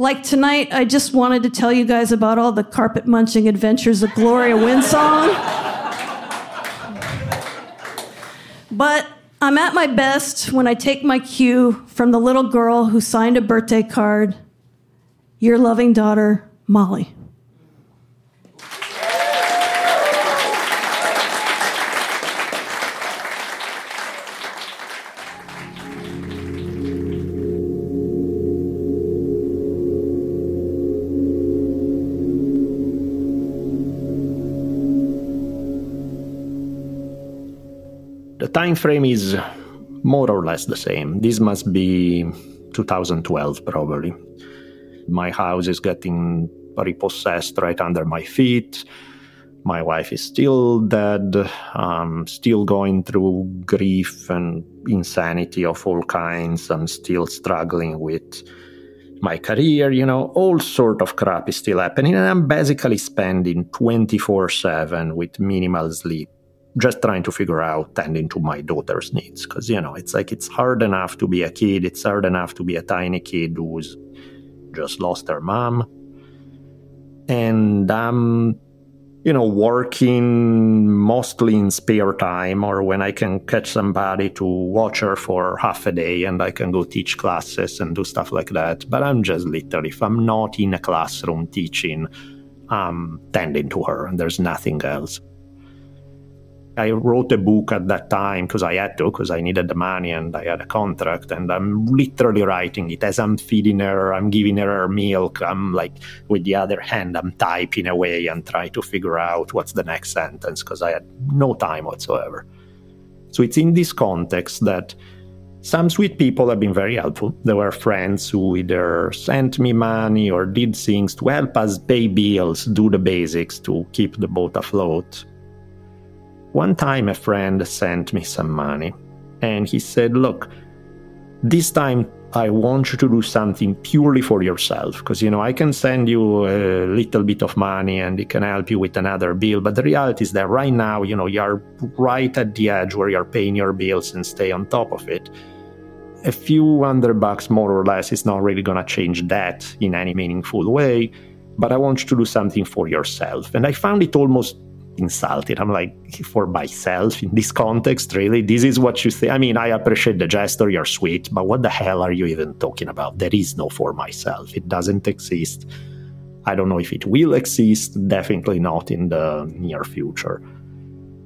Like tonight, I just wanted to tell you guys about all the carpet munching adventures of Gloria Winsong. But I'm at my best when I take my cue from the little girl who signed a birthday card Your loving daughter, Molly. Time frame is more or less the same. This must be 2012 probably. My house is getting repossessed right under my feet. My wife is still dead. I'm still going through grief and insanity of all kinds. I'm still struggling with my career, you know, all sort of crap is still happening. And I'm basically spending 24 7 with minimal sleep just trying to figure out tending to my daughter's needs because you know it's like it's hard enough to be a kid it's hard enough to be a tiny kid who's just lost her mom. And i'm you know working mostly in spare time or when i can catch somebody to watch her for half a day and i can go teach classes and do stuff like that. But i'm just literally if i'm not in a classroom teaching i'm tending to her and there's nothing else I wrote a book at that time because I had to, because I needed the money and I had a contract. And I'm literally writing it as I'm feeding her, I'm giving her her milk. I'm like, with the other hand, I'm typing away and trying to figure out what's the next sentence because I had no time whatsoever. So it's in this context that some sweet people have been very helpful. There were friends who either sent me money or did things to help us pay bills, do the basics to keep the boat afloat. One time, a friend sent me some money and he said, Look, this time I want you to do something purely for yourself because you know I can send you a little bit of money and it can help you with another bill, but the reality is that right now, you know, you're right at the edge where you're paying your bills and stay on top of it. A few hundred bucks more or less is not really going to change that in any meaningful way, but I want you to do something for yourself. And I found it almost insulted. I'm like, for myself in this context, really? This is what you say? I mean, I appreciate the gesture, you're sweet, but what the hell are you even talking about? There is no for myself. It doesn't exist. I don't know if it will exist, definitely not in the near future.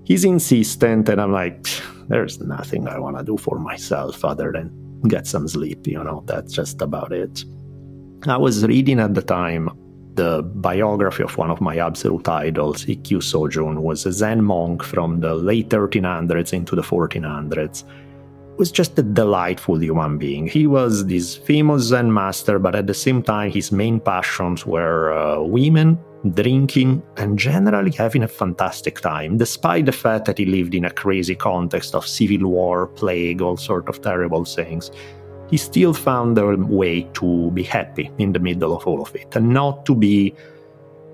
He's insistent, and I'm like, there's nothing I want to do for myself other than get some sleep, you know, that's just about it. I was reading at the time the biography of one of my absolute idols, Ikkyu Sojun, was a Zen monk from the late 1300s into the 1400s. Was just a delightful human being. He was this famous Zen master, but at the same time, his main passions were uh, women, drinking, and generally having a fantastic time, despite the fact that he lived in a crazy context of civil war, plague, all sort of terrible things he still found a way to be happy in the middle of all of it and not to be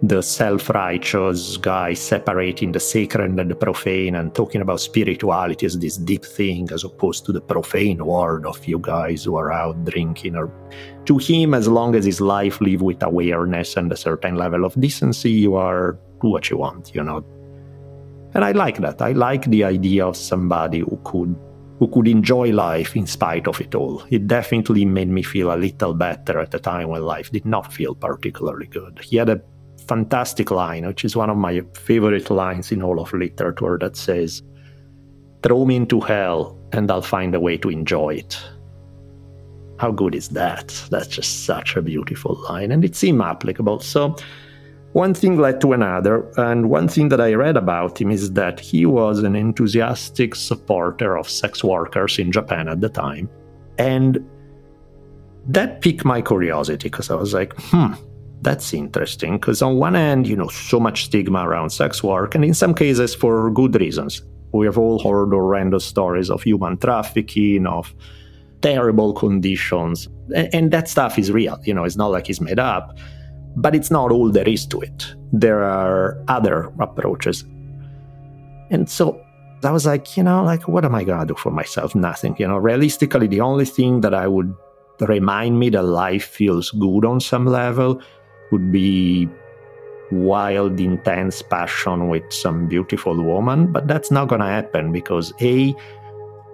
the self righteous guy separating the sacred and the profane and talking about spirituality as this deep thing as opposed to the profane world of you guys who are out drinking. Or to him as long as his life live with awareness and a certain level of decency you are do what you want you know. And i like that. I like the idea of somebody who could who could enjoy life in spite of it all. It definitely made me feel a little better at a time when life did not feel particularly good. He had a fantastic line, which is one of my favorite lines in all of literature, that says, Throw me into hell and I'll find a way to enjoy it. How good is that? That's just such a beautiful line, and it seemed applicable. So, one thing led to another, and one thing that I read about him is that he was an enthusiastic supporter of sex workers in Japan at the time. And that piqued my curiosity because I was like, hmm, that's interesting. Because on one hand, you know, so much stigma around sex work, and in some cases for good reasons. We have all heard horrendous stories of human trafficking, of terrible conditions, and, and that stuff is real. You know, it's not like it's made up but it's not all there is to it. There are other approaches. And so I was like, you know, like, what am I going to do for myself? Nothing. You know, realistically, the only thing that I would remind me that life feels good on some level would be wild, intense passion with some beautiful woman. But that's not going to happen because A,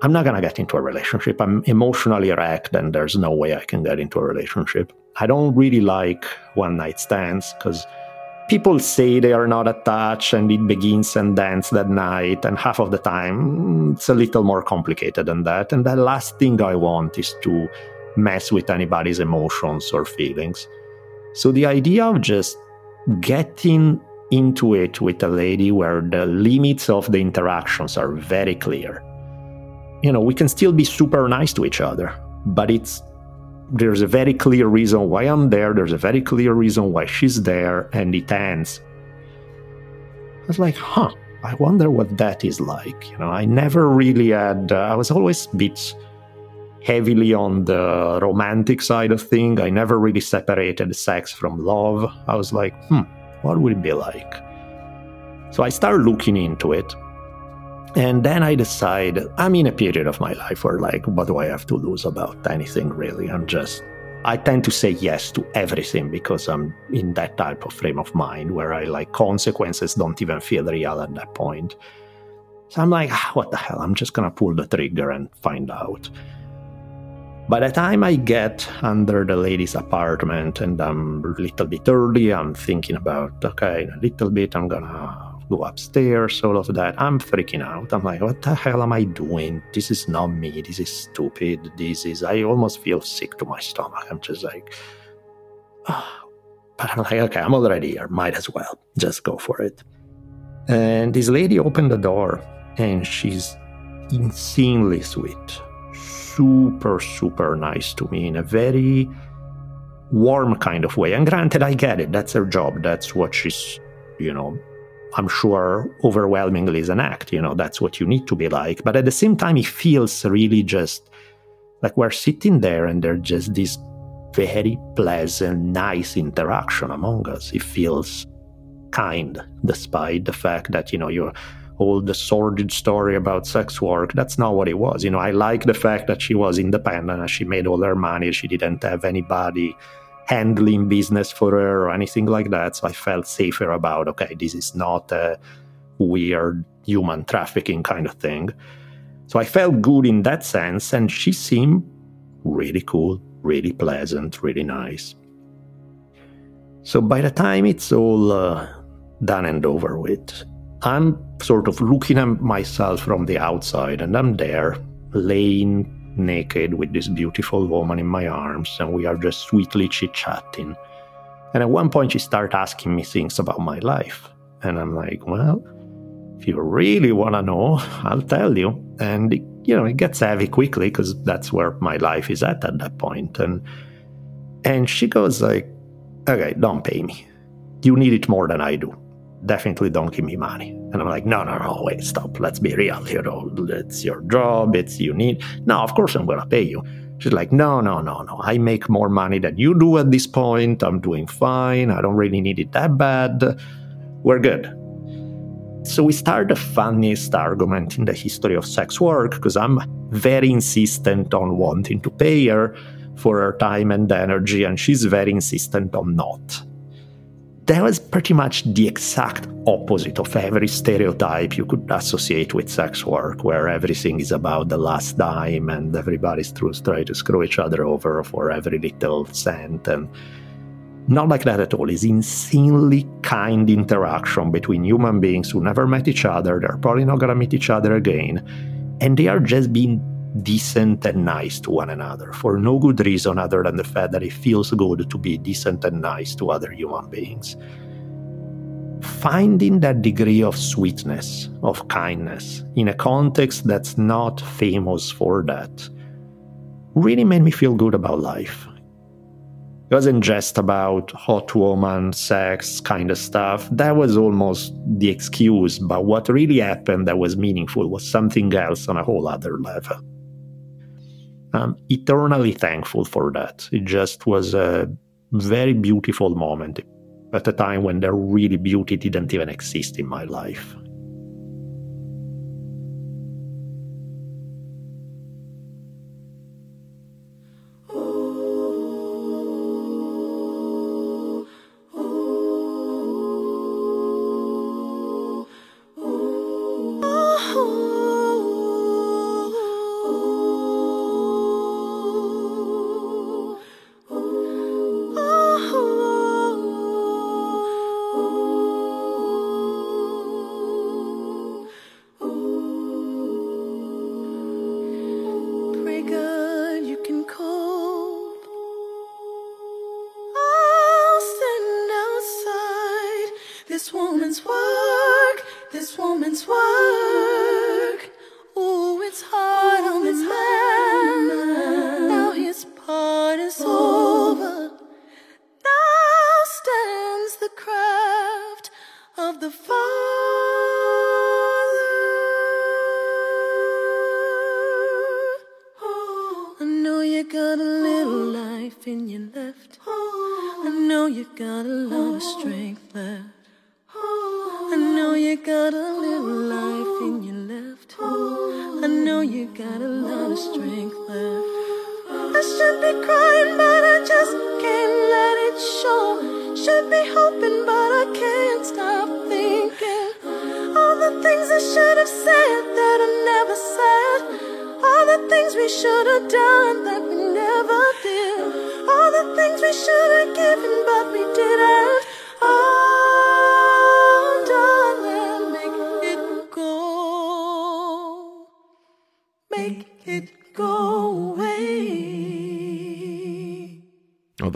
I'm not going to get into a relationship. I'm emotionally wrecked, and there's no way I can get into a relationship. I don't really like one night stands because people say they are not attached and it begins and ends that night. And half of the time, mm, it's a little more complicated than that. And the last thing I want is to mess with anybody's emotions or feelings. So the idea of just getting into it with a lady where the limits of the interactions are very clear. You know, we can still be super nice to each other, but it's there's a very clear reason why I'm there, there's a very clear reason why she's there, and it ends. I was like, huh, I wonder what that is like. You know, I never really had, uh, I was always a bit heavily on the romantic side of things. I never really separated sex from love. I was like, hmm, what would it be like? So I started looking into it. And then I decide I'm in a period of my life where, like, what do I have to lose about anything really? I'm just, I tend to say yes to everything because I'm in that type of frame of mind where I like consequences don't even feel real at that point. So I'm like, ah, what the hell? I'm just gonna pull the trigger and find out. By the time I get under the lady's apartment and I'm a little bit early, I'm thinking about, okay, a little bit I'm gonna go upstairs, all of that. I'm freaking out. I'm like, what the hell am I doing? This is not me. This is stupid. This is, I almost feel sick to my stomach. I'm just like, ah. But I'm like, okay, I'm already here. Might as well. Just go for it. And this lady opened the door and she's insanely sweet. Super, super nice to me in a very warm kind of way. And granted, I get it. That's her job. That's what she's, you know, I'm sure overwhelmingly is an act. You know, that's what you need to be like. But at the same time, it feels really just like we're sitting there and there's just this very pleasant, nice interaction among us. It feels kind, despite the fact that, you know, you're all the sordid story about sex work. That's not what it was. You know, I like the fact that she was independent and she made all her money. She didn't have anybody handling business for her or anything like that. So I felt safer about, okay, this is not a weird human trafficking kind of thing. So I felt good in that sense. And she seemed really cool, really pleasant, really nice. So by the time it's all uh, done and over with, I'm sort of looking at myself from the outside, and I'm there, laying naked with this beautiful woman in my arms, and we are just sweetly chit chatting. And at one point, she started asking me things about my life. And I'm like, well, if you really want to know, I'll tell you. And, it, you know, it gets heavy quickly because that's where my life is at at that point. And, and she goes like, okay, don't pay me. You need it more than I do. Definitely don't give me money. And I'm like, no, no, no, wait, stop. Let's be real here. though. It's your job. It's you need. No, of course I'm going to pay you. She's like, no, no, no, no. I make more money than you do at this point. I'm doing fine. I don't really need it that bad. We're good. So we start the funniest argument in the history of sex work because I'm very insistent on wanting to pay her for her time and energy, and she's very insistent on not. That was pretty much the exact opposite of every stereotype you could associate with sex work, where everything is about the last dime and everybody's trying to screw each other over for every little cent. And not like that at all. It's insanely kind interaction between human beings who never met each other. They're probably not gonna meet each other again. And they are just being decent and nice to one another for no good reason other than the fact that it feels good to be decent and nice to other human beings. Finding that degree of sweetness, of kindness, in a context that's not famous for that, really made me feel good about life. It wasn't just about hot woman, sex kind of stuff. That was almost the excuse, but what really happened that was meaningful was something else on a whole other level. I'm eternally thankful for that. It just was a very beautiful moment at a time when the really beauty didn't even exist in my life. You got a little life in you left. I know you got a lot of strength left.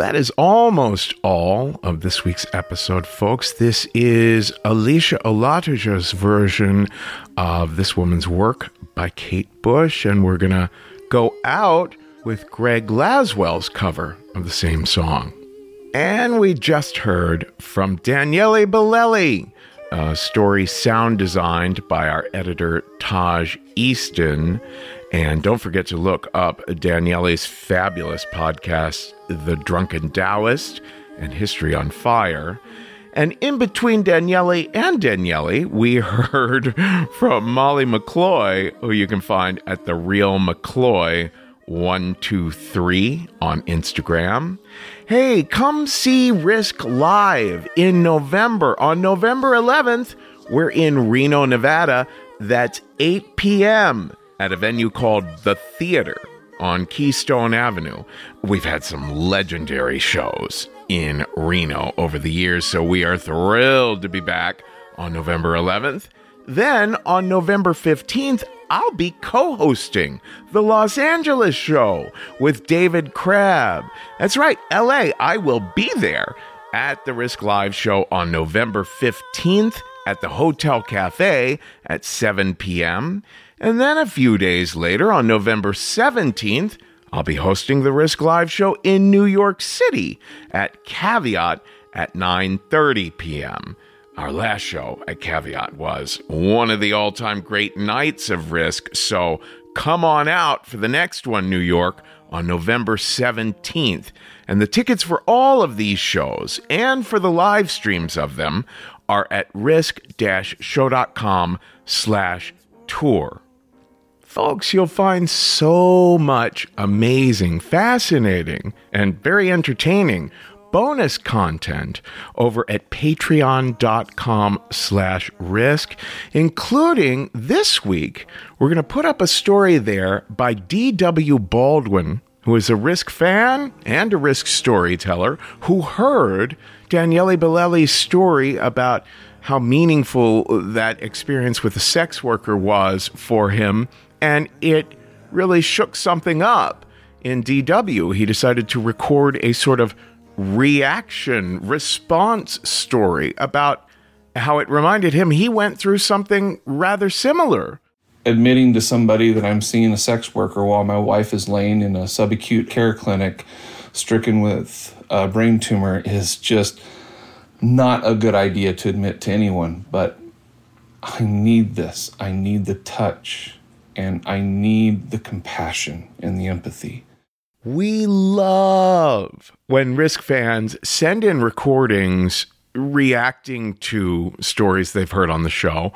That is almost all of this week's episode, folks. This is Alicia Olatuja's version of this woman's work by Kate Bush, and we're going to go out with Greg Laswell's cover of the same song. And we just heard from Daniele Bolelli, a story sound designed by our editor Taj Easton. And don't forget to look up Daniele's fabulous podcast, The Drunken Taoist and History on Fire. And in between Daniele and Daniele, we *laughs* heard from Molly McCloy, who you can find at The Real McCloy 123 on Instagram. Hey, come see Risk Live in November. On November 11th, we're in Reno, Nevada. That's 8 p.m. at a venue called The Theater on Keystone Avenue. We've had some legendary shows in Reno over the years, so we are thrilled to be back on November 11th. Then on November 15th, I'll be co hosting the Los Angeles show with David Crabb. That's right, LA. I will be there at the Risk Live show on November 15th at the Hotel Cafe at 7 p.m. And then a few days later, on November 17th, I'll be hosting the Risk Live show in New York City at Caveat at 9:30 p.m. Our last show at Caveat was one of the all-time great nights of Risk, so come on out for the next one, New York, on November 17th. And the tickets for all of these shows and for the live streams of them are at risk-show.com slash tour. Folks, you'll find so much amazing, fascinating, and very entertaining bonus content over at patreon.com slash risk including this week we're going to put up a story there by dw baldwin who is a risk fan and a risk storyteller who heard daniele bolelli's story about how meaningful that experience with a sex worker was for him and it really shook something up in DW. He decided to record a sort of reaction response story about how it reminded him he went through something rather similar. admitting to somebody that I'm seeing a sex worker while my wife is laying in a subacute care clinic stricken with a brain tumor is just not a good idea to admit to anyone. But I need this. I need the touch and I need the compassion and the empathy. We love when Risk fans send in recordings reacting to stories they've heard on the show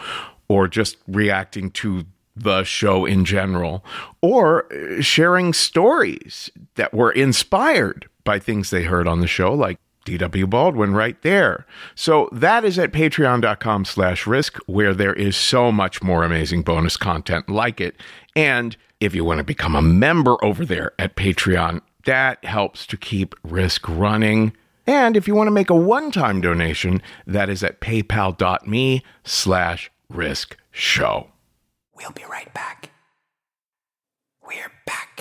or just reacting to the show in general or sharing stories that were inspired by things they heard on the show like DW Baldwin right there. So that is at patreon.com slash risk where there is so much more amazing bonus content like it. And if you want to become a member over there at Patreon, that helps to keep risk running. And if you want to make a one-time donation, that is at paypal.me slash risk show. We'll be right back. We're back.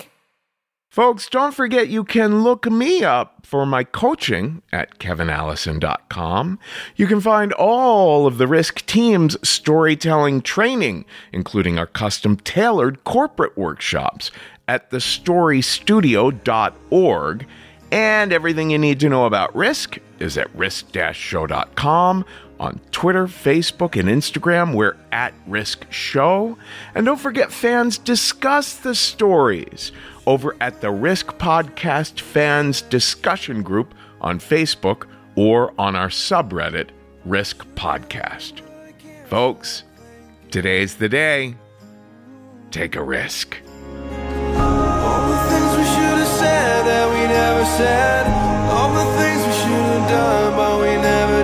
Folks, don't forget you can look me up for my coaching at kevinallison.com. You can find all of the Risk team's storytelling training, including our custom tailored corporate workshops at thestorystudio.org. And everything you need to know about Risk is at risk-show.com. On Twitter, Facebook, and Instagram, we're at Risk Show. And don't forget, fans, discuss the stories over at the Risk Podcast Fans Discussion Group on Facebook or on our subreddit, Risk Podcast. Folks, today's the day. Take a risk. All the things we should have said that we never said. All the things we should have done, but we never